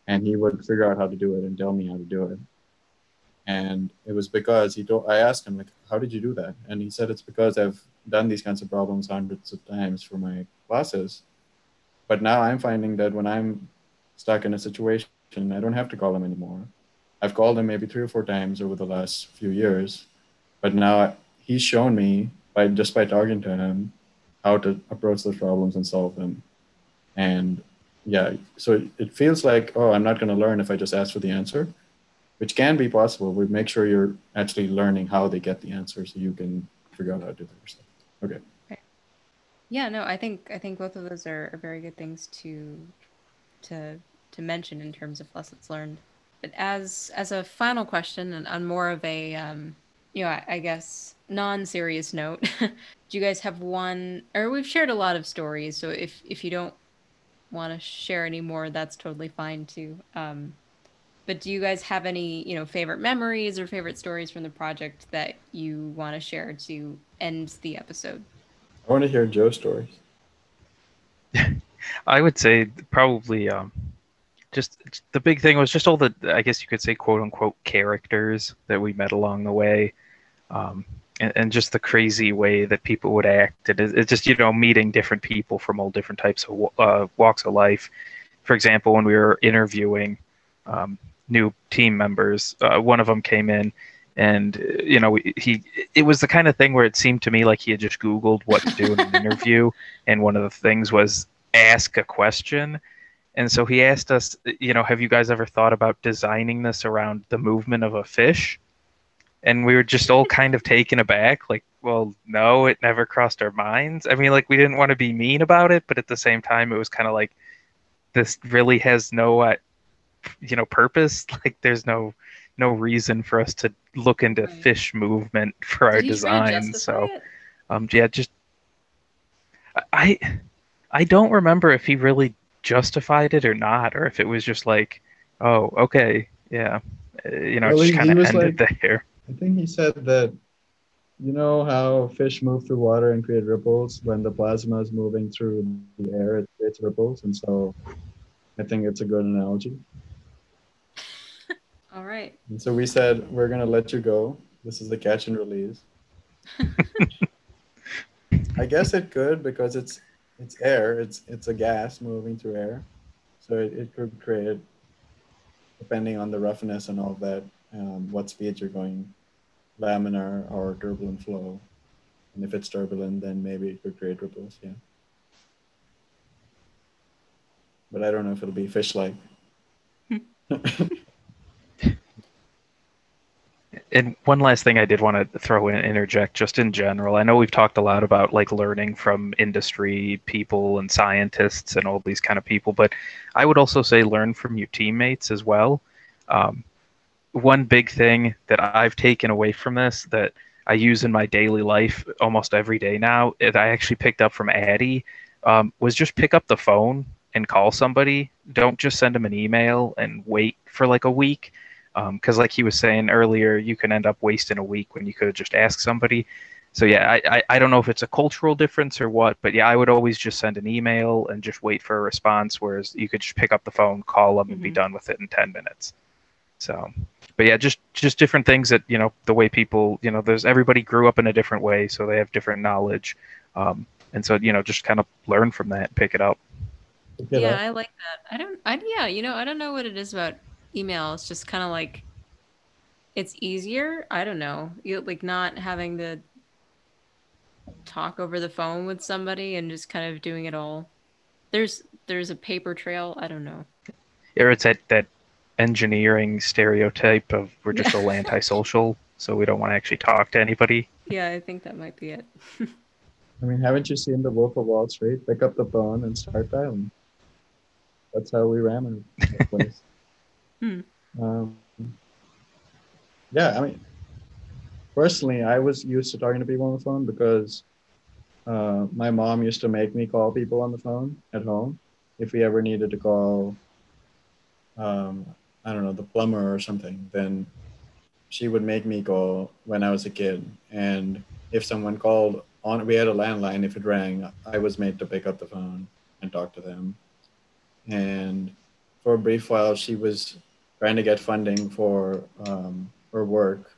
and he would figure out how to do it and tell me how to do it. And it was because he told i asked him like how did you do that? And he said it's because i've done these kinds of problems hundreds of times for my classes. But now i'm finding that when i'm stuck in a situation i don't have to call him anymore. I've called him maybe three or four times over the last few years. But now he's shown me by just by talking to him how to approach those problems and solve them. And yeah so it feels like oh i'm not going to learn if i just ask for the answer which can be possible. We make sure you're actually learning how they get the answer so you can figure out how to do it yourself. Okay. okay. Yeah, no, I think I think both of those are, are very good things to to to mention in terms of lessons learned. But as as a final question and on more of a um, you know, I, I guess non-serious note, <laughs> do you guys have one or we've shared a lot of stories, so if if you don't want to share any more, that's totally fine too. Um, but do you guys have any, you know, favorite memories or favorite stories from the project that you want to share to end the episode? I want to hear Joe's stories. <laughs> I would say probably um, just the big thing was just all the, I guess you could say, quote unquote, characters that we met along the way. Um, and, and, just the crazy way that people would act. It, it's just, you know, meeting different people from all different types of uh, walks of life. For example, when we were interviewing, um, new team members. Uh, one of them came in, and you know he it was the kind of thing where it seemed to me like he had just Googled what to do in an interview, <laughs> and one of the things was ask a question. And so he asked us, you know, have you guys ever thought about designing this around the movement of a fish? And we were just all <laughs> kind of taken aback, like, well, no, it never crossed our minds. I mean, like, we didn't want to be mean about it, but at the same time, it was kind of like, this really has no, uh, you know, purpose. <laughs> Like, there's no, no reason for us to look into Right. fish movement for our Did he try to design. So, it? um, yeah, just I, I don't remember if he really justified it or not, or if it was just like, oh, okay, yeah, uh, you know, Well, it he- just kind of ended like- there. I think he said that you know how fish move through water and create ripples when the plasma is moving through the air it creates ripples and so I think it's a good analogy. <laughs> All right. And so we said we're gonna let you go. This is the catch and release. <laughs> I guess it could because it's it's air. It's it's a gas moving through air, so it, it could create, depending on the roughness and all that, um, what speed you're going, laminar or turbulent flow, and if it's turbulent, then maybe it could create ripples. Yeah. But I don't know if it'll be fish-like. <laughs> And one last thing I did want to throw in, interject, just in general. I know we've talked a lot about like learning from industry people and scientists and all these kind of people, but I would also say learn from your teammates as well. Um, one big thing that I've taken away from this that I use in my daily life almost every day now, that I actually picked up from Adi, um, was just pick up the phone and call somebody. Don't just send them an email and wait for like a week because like he was saying earlier you can end up wasting a week when you could have just asked somebody so yeah I, I, I don't know if it's a cultural difference or what but yeah i would always just send an email and just wait for a response whereas you could just pick up the phone call them and be Mhm. done with it in 10 minutes so but yeah just just different things that you know the way people you know there's everybody grew up in a different way so they have different knowledge um, and so you know just kind of learn from that and pick it up Pick it yeah. I like that. I don't. I yeah. You know, I don't know what it is about email. It's just kind of like it's easier. I don't know. You like not having to talk over the phone with somebody and just kind of doing it all. There's there's a paper trail. I don't know. or it's that that engineering stereotype of we're just <laughs> all antisocial so we don't want to actually talk to anybody Yeah, I think that might be it. <laughs> I mean, haven't you seen The Wolf of Wall Street? Pick up the phone and start dialing. That's how we ran the place. <laughs> Hmm. um, yeah, I mean, personally, I was used to talking to people on the phone because uh, my mom used to make me call people on the phone at home if we ever needed to call, um, I don't know, the plumber or something. Then she would make me call when I was a kid, and if someone called on we had a landline if it rang i was made to pick up the phone and talk to them. And for a brief while she was trying to get funding for um, her work.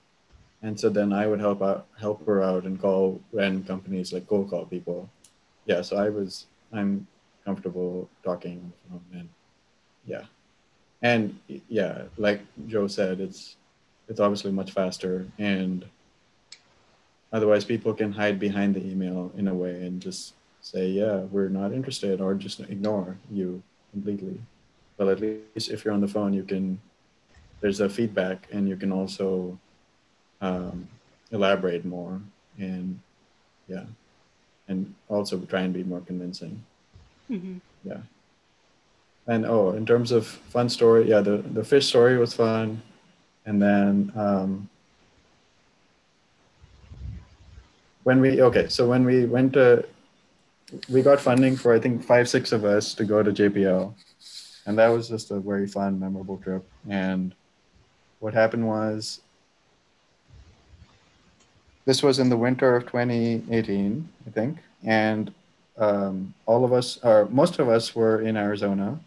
And so then i would help out help her out and call random companies like cold call people. Yeah so i was i'm comfortable talking on the phone and yeah and yeah like joe said it's it's obviously much faster and otherwise people can hide behind the email in a way and just say yeah we're not interested or just ignore you completely. But at least if you're on the phone you can there's a feedback and you can also um, elaborate more and yeah and also try and be more convincing. Mm-hmm. yeah and oh in terms of fun story yeah the, the fish story was fun. And then um, when we okay so when we went to we got funding for i think five six of us to go to jpl and that was just a very fun memorable trip. And what happened was this was in the winter of 2018 i think. And um, all of us or most of us were in arizona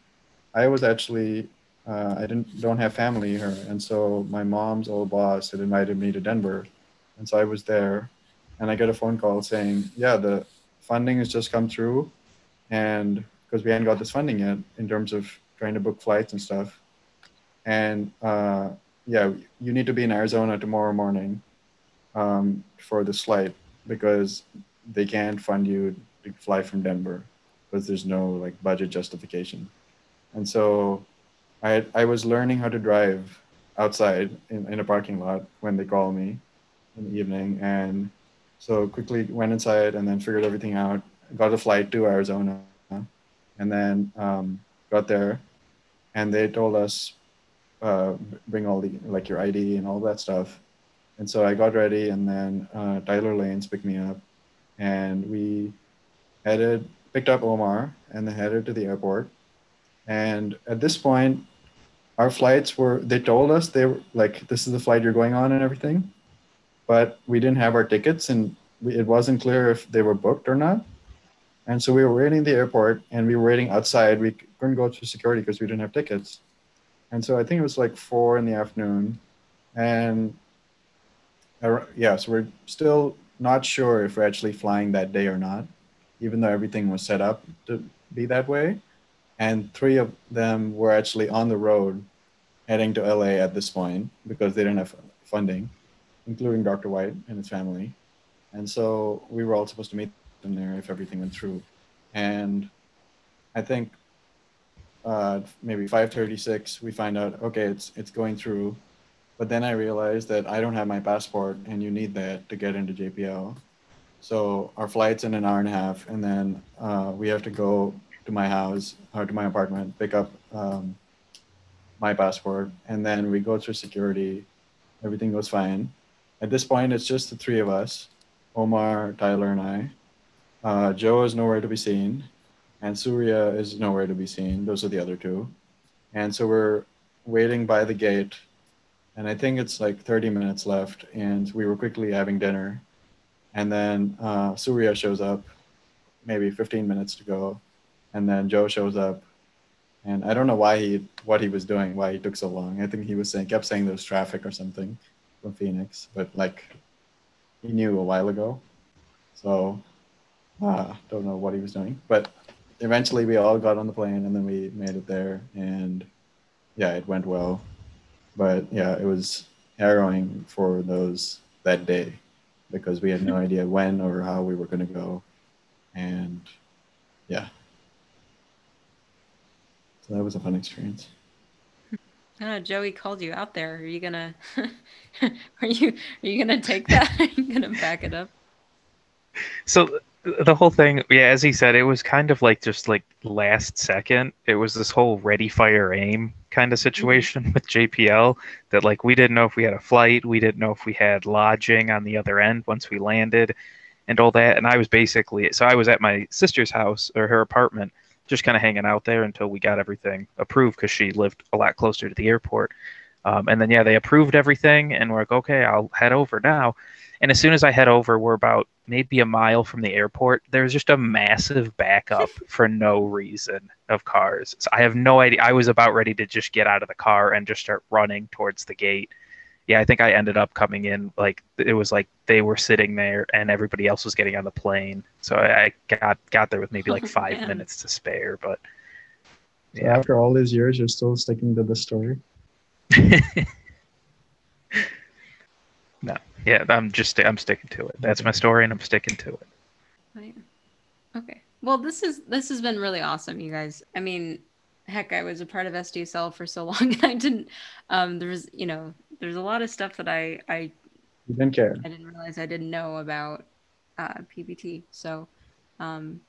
i was actually uh, i didn't don't have family here and so my mom's old boss had invited me to denver and so i was there and I get a phone call saying, "Yeah, the funding has just come through, and because we hadn't got this funding yet in terms of trying to book flights and stuff, and uh, yeah, you need to be in Arizona tomorrow morning um, for the flight because they can't fund you to fly from Denver because there's no like budget justification. And so I I was learning how to drive outside in, in a parking lot when they called me in the evening. And so quickly went inside and then figured everything out. Got a flight to arizona and then um, got there. And they told us uh, bring all the like your id and all that stuff. And so i got ready and then uh, tyler lanes picked me up. And we headed picked up omar and then headed to the airport and at this point our flights were they told us they were like this is the flight you're going on and everything. But we didn't have our tickets and we, it wasn't clear if they were booked or not. And so we were waiting at the airport and we were waiting outside. We couldn't go through security because we didn't have tickets. And so i think it was like four in the afternoon. And uh, yeah so we're still not sure if we're actually flying that day or not even though everything was set up to be that way and three of them were actually on the road heading to LA at this point because they didn't have funding, including Dr. White and his family. And so we were all supposed to meet them there if everything went through. And I think uh, maybe 5:36 we find out okay it's it's going through, but then I realized that I don't have my passport and you need that to get into JPL. So our flight's in an hour and a half, and then uh, we have to go to my house or to my apartment, pick up um, my passport, and then we go through security. Everything goes fine. At this point, it's just the three of us Omar, Tyler, and I. Uh, Joe is nowhere to be seen, and Surya is nowhere to be seen. Those are the other two. And so we're waiting by the gate, and I think it's like 30 minutes left, and we were quickly having dinner. And then uh, Surya shows up, maybe 15 minutes to go, and then Joe shows up and I don't know why he what he was doing, why he took so long. I think he was saying kept saying there was traffic or something from Phoenix, but like he knew a while ago. So uh, don't know what he was doing. But eventually we all got on the plane and then we made it there and yeah, it went well. But yeah, it was harrowing for those that day because we had no <laughs> idea when or how we were gonna go. And yeah, so that was a fun experience. Uh, Joey called you out there. Are you gonna? <laughs> are you are you gonna take that? <laughs> are you gonna back it up? So the whole thing, yeah, as he said, it was kind of like just like last second. It was this whole ready, fire, aim kind of mm-hmm. situation mm-hmm. with JPL that like we didn't know if we had a flight, we didn't know if we had lodging on the other end once we landed, and all that. And I was basically so I was at my sister's house or her apartment just kind of hanging out there until we got everything approved because she lived a lot closer to the airport. Um, and then yeah, they approved everything, and we're like, okay, I'll head over now. And as soon as I head over, we're about maybe a mile from the airport. There's just a massive backup <laughs> for no reason of cars. So I have no idea. I was about ready to just get out of the car and just start running towards the gate yeah, I think I ended up coming in like it was like they were sitting there and everybody else was getting on the plane. So I, I got got there with maybe like <laughs> oh, five oh, minutes to spare. But so yeah. after all these years, you're still sticking to the story. <laughs> no, yeah, I'm just I'm sticking to it. That's my story, and I'm sticking to it. Okay. Well, this is this has been really awesome, you guys. I mean, heck, I was a part of SDSL for so <laughs> long, and I didn't. Um, there was, you know there's a lot of stuff that I I you didn't care. I didn't realize I didn't know about uh, PPT. So, um,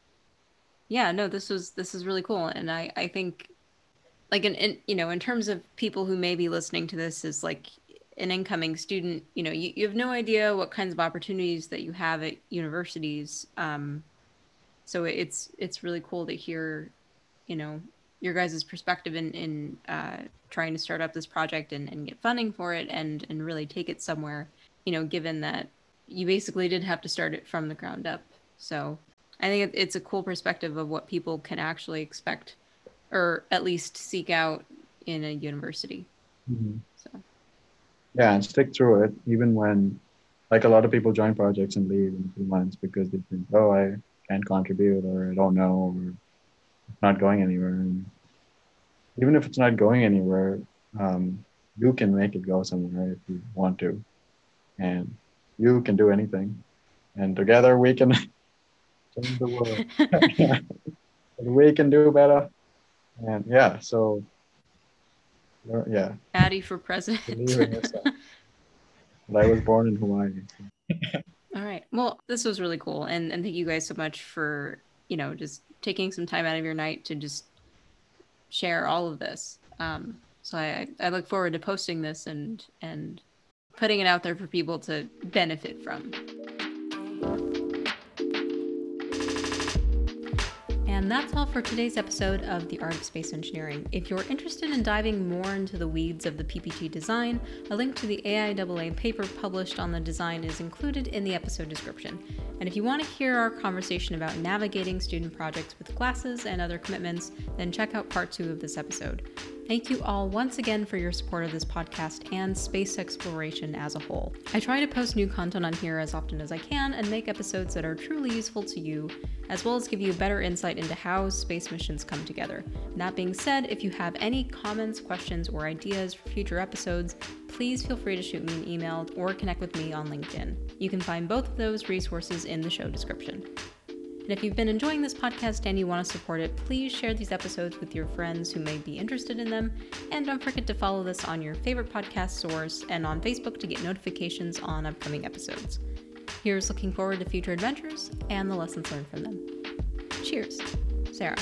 yeah, no, this was this is really cool, and I I think like in, in you know in terms of people who may be listening to this is like an incoming student you know you, you have no idea what kinds of opportunities that you have at universities um, so it's it's really cool to hear you know your guys' perspective in in uh, trying to start up this project and, and get funding for it and and really take it somewhere you know given that you basically did have to start it from the ground up. So i think it's a cool perspective of what people can actually expect or at least seek out in a university. Mm-hmm. so. Yeah and stick through it even when like a lot of people join projects and leave in two months because they think oh i can't contribute or i don't know or not going anywhere. And even if it's not going anywhere, um, you can make it go somewhere if you want to, and you can do anything, and together we can <laughs> change the world. <laughs> we can do better, and yeah. So yeah, Adi for president. believe in yourself. And I was born in Hawaii. so- <laughs> All right. Well, this was really cool, and and thank you guys so much for you know just taking some time out of your night to just share all of this. Um, so I I look forward to posting this and and putting it out there for people to benefit from. And that's all for today's episode of The Art of Space Engineering. If you're interested in diving more into the weeds of the PPT design, a link to the AIAA paper published on the design is included in the episode description. And if you want to hear our conversation about navigating student projects with classes and other commitments, then check out part two of this episode. Thank you all once again for your support of this podcast and space exploration as a whole. I try to post new content on here as often as I can and make episodes that are truly useful to you, as well as give you a better insight into how space missions come together. That being said, if you have any comments, questions, or ideas for future episodes, please feel free to shoot me an email or connect with me on LinkedIn. You can find both of those resources in the show description. And if you've been enjoying this podcast and you want to support it, please share these episodes with your friends who may be interested in them. And don't forget to follow this on your favorite podcast source and on Facebook to get notifications on upcoming episodes. Here's looking forward to future adventures and the lessons learned from them. Cheers, Sarah.